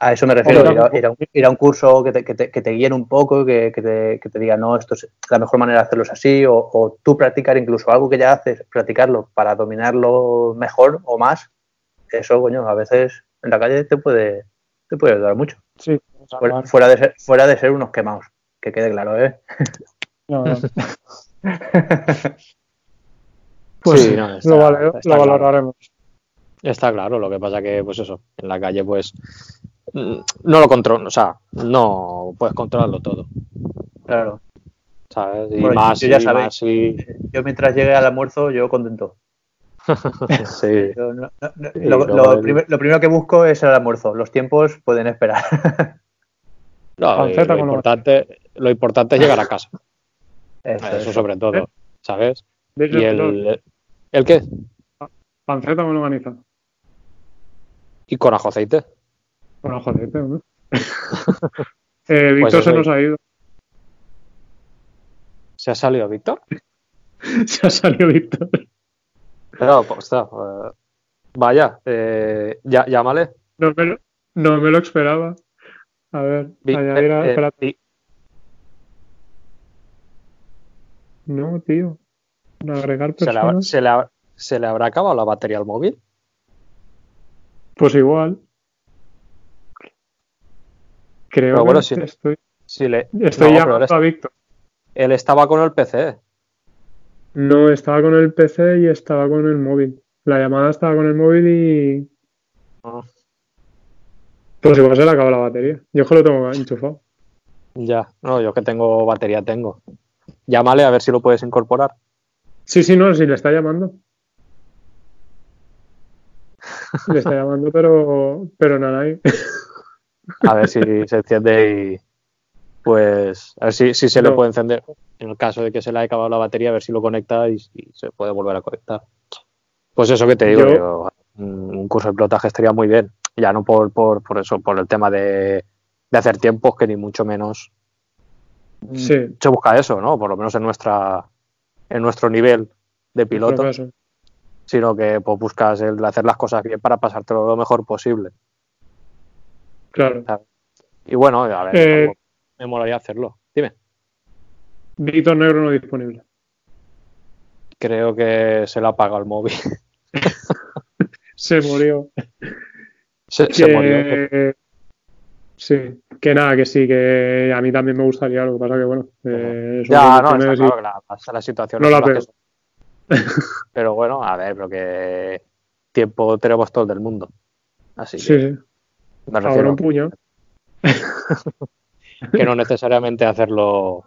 A eso me refiero, Otra ir a, cosa. ir a un, curso que te, que te, que te guíen un poco, que, que te, que te diga, no, esto es la mejor manera de hacerlo es así, o, o tú practicar incluso algo que ya haces, practicarlo para dominarlo mejor o más, eso, coño, a veces en la calle te puede, te puede ayudar mucho. Sí, Fuera, de ser, fuera de ser unos quemados, que quede claro, ¿eh? No, no. Pues Sí, no, está- lo, vale- está lo claro. valoraremos. Está claro, lo que pasa que, pues eso, en la calle, pues no lo controlo, o sea, no puedes controlarlo todo, Claro. ¿sabes? Y Bueno, más, yo ya y sabéis. más, y... Yo mientras llegue al almuerzo, yo contento. sí, Yo no- no- no- Sí, lo, luego lo el- primer- lo primero que busco es el almuerzo. Los tiempos pueden esperar. No, lo importante, lo importante es llegar a casa, Eso, eso eso. sobre todo, ¿sabes? De hecho, Y el, ¿el qué? panceta con organiza. Y con ajo aceite. Bueno, joder, ¿no? eh, Víctor Pues se nos ha ido. ¿Se ha salido Víctor? Se ha salido Víctor. Pero, pues, está, eh, vaya, eh, ya, llámale. No me, lo, no me lo esperaba. A ver, Vi- añadir a- eh, espérate. No, tío. Agregar ¿se, le, habrá- personas. se le habrá- se le habrá acabado la batería al móvil? Pues igual. Creo Pero bueno, que sí. estoy, le, estoy no, llamando a Víctor. él estaba con el PC. No, estaba con el PC y estaba con el móvil. La llamada estaba con el móvil y. Ah. Pues igual se le acaba la batería. Yo es que lo tengo enchufado. Ya, no, yo que tengo batería tengo. Llámale a ver si lo puedes incorporar. Sí, sí, no, sí, le está llamando. Le está llamando, pero, pero nada. ahí. A ver si se enciende pues a ver si, si se le puede encender. En el caso de que se le haya acabado la batería, a ver si lo conecta y, y se puede volver a conectar. Pues eso que te digo, Yo- digo, un curso de pilotaje estaría muy bien. Ya no por, por, por eso, por el tema de, de hacer tiempos, que ni mucho menos Sí, se busca eso, ¿no? Por lo menos en nuestra en nuestro nivel de piloto, sino que pues, buscas el hacer las cosas bien para pasártelo lo mejor posible. Claro. Y bueno, a ver, Eh, me molaría hacerlo. Dime. Víctor Negro no disponible. Creo que se le ha apagado el móvil. Se murió. se, murió. Sí, que nada, que sí, que a mí también me gustaría, lo que pasa que bueno. eh, Ya, no, está claro que la, la situación No la veo. Pero bueno, a ver, pero que tiempo tenemos todo el del mundo. Así Sí, que sí. Me Ahora un puño. que no necesariamente hacerlo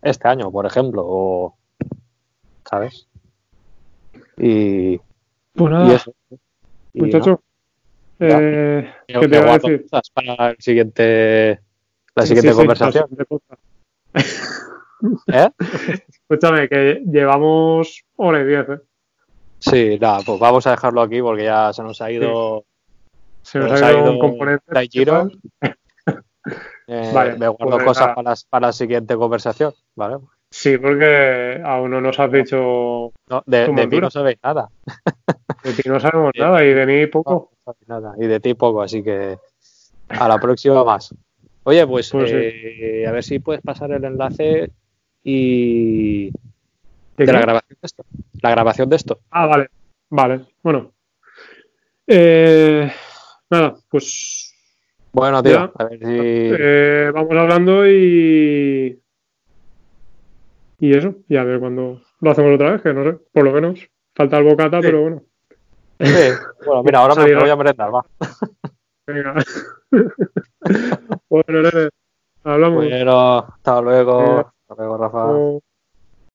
este año, por ejemplo, o ¿sabes? Y, Pues nada, eso. Y, muchacho. Ya. Eh, ¿no? ¿Qué te iba a decir? para el siguiente, la siguiente sí, sí, conversación. ¿Eh? Escúchame, que llevamos hora y diez, ¿eh? Sí, nada, pues vamos a dejarlo aquí porque ya se nos ha ido Se nos Pues ha ha ido un componente. Principal. Eh, Vale, me guardo pues cosas para, para la siguiente conversación, ¿vale? Sí, porque aún no nos has dicho No, de, de mí no sabéis nada. de ti no sabemos nada y de mí poco. No nada. Y de ti poco, así que a la próxima más. Oye, pues, Pues sí. eh, a ver si puedes pasar el enlace y ¿De de la grabación de esto. La grabación de esto. Ah, vale. Vale, bueno. Eh, nada, pues Bueno, tío, Ya. a ver si. eh, vamos hablando y. Y eso, y a ver cuándo lo hacemos otra vez, que no sé, por lo menos. Falta el bocata, Sí. pero bueno. Sí. Bueno, mira, ahora me, voy a merendar, va. Venga. bueno, hablamos. Bueno, hasta luego. Venga. Hasta luego, Rafa.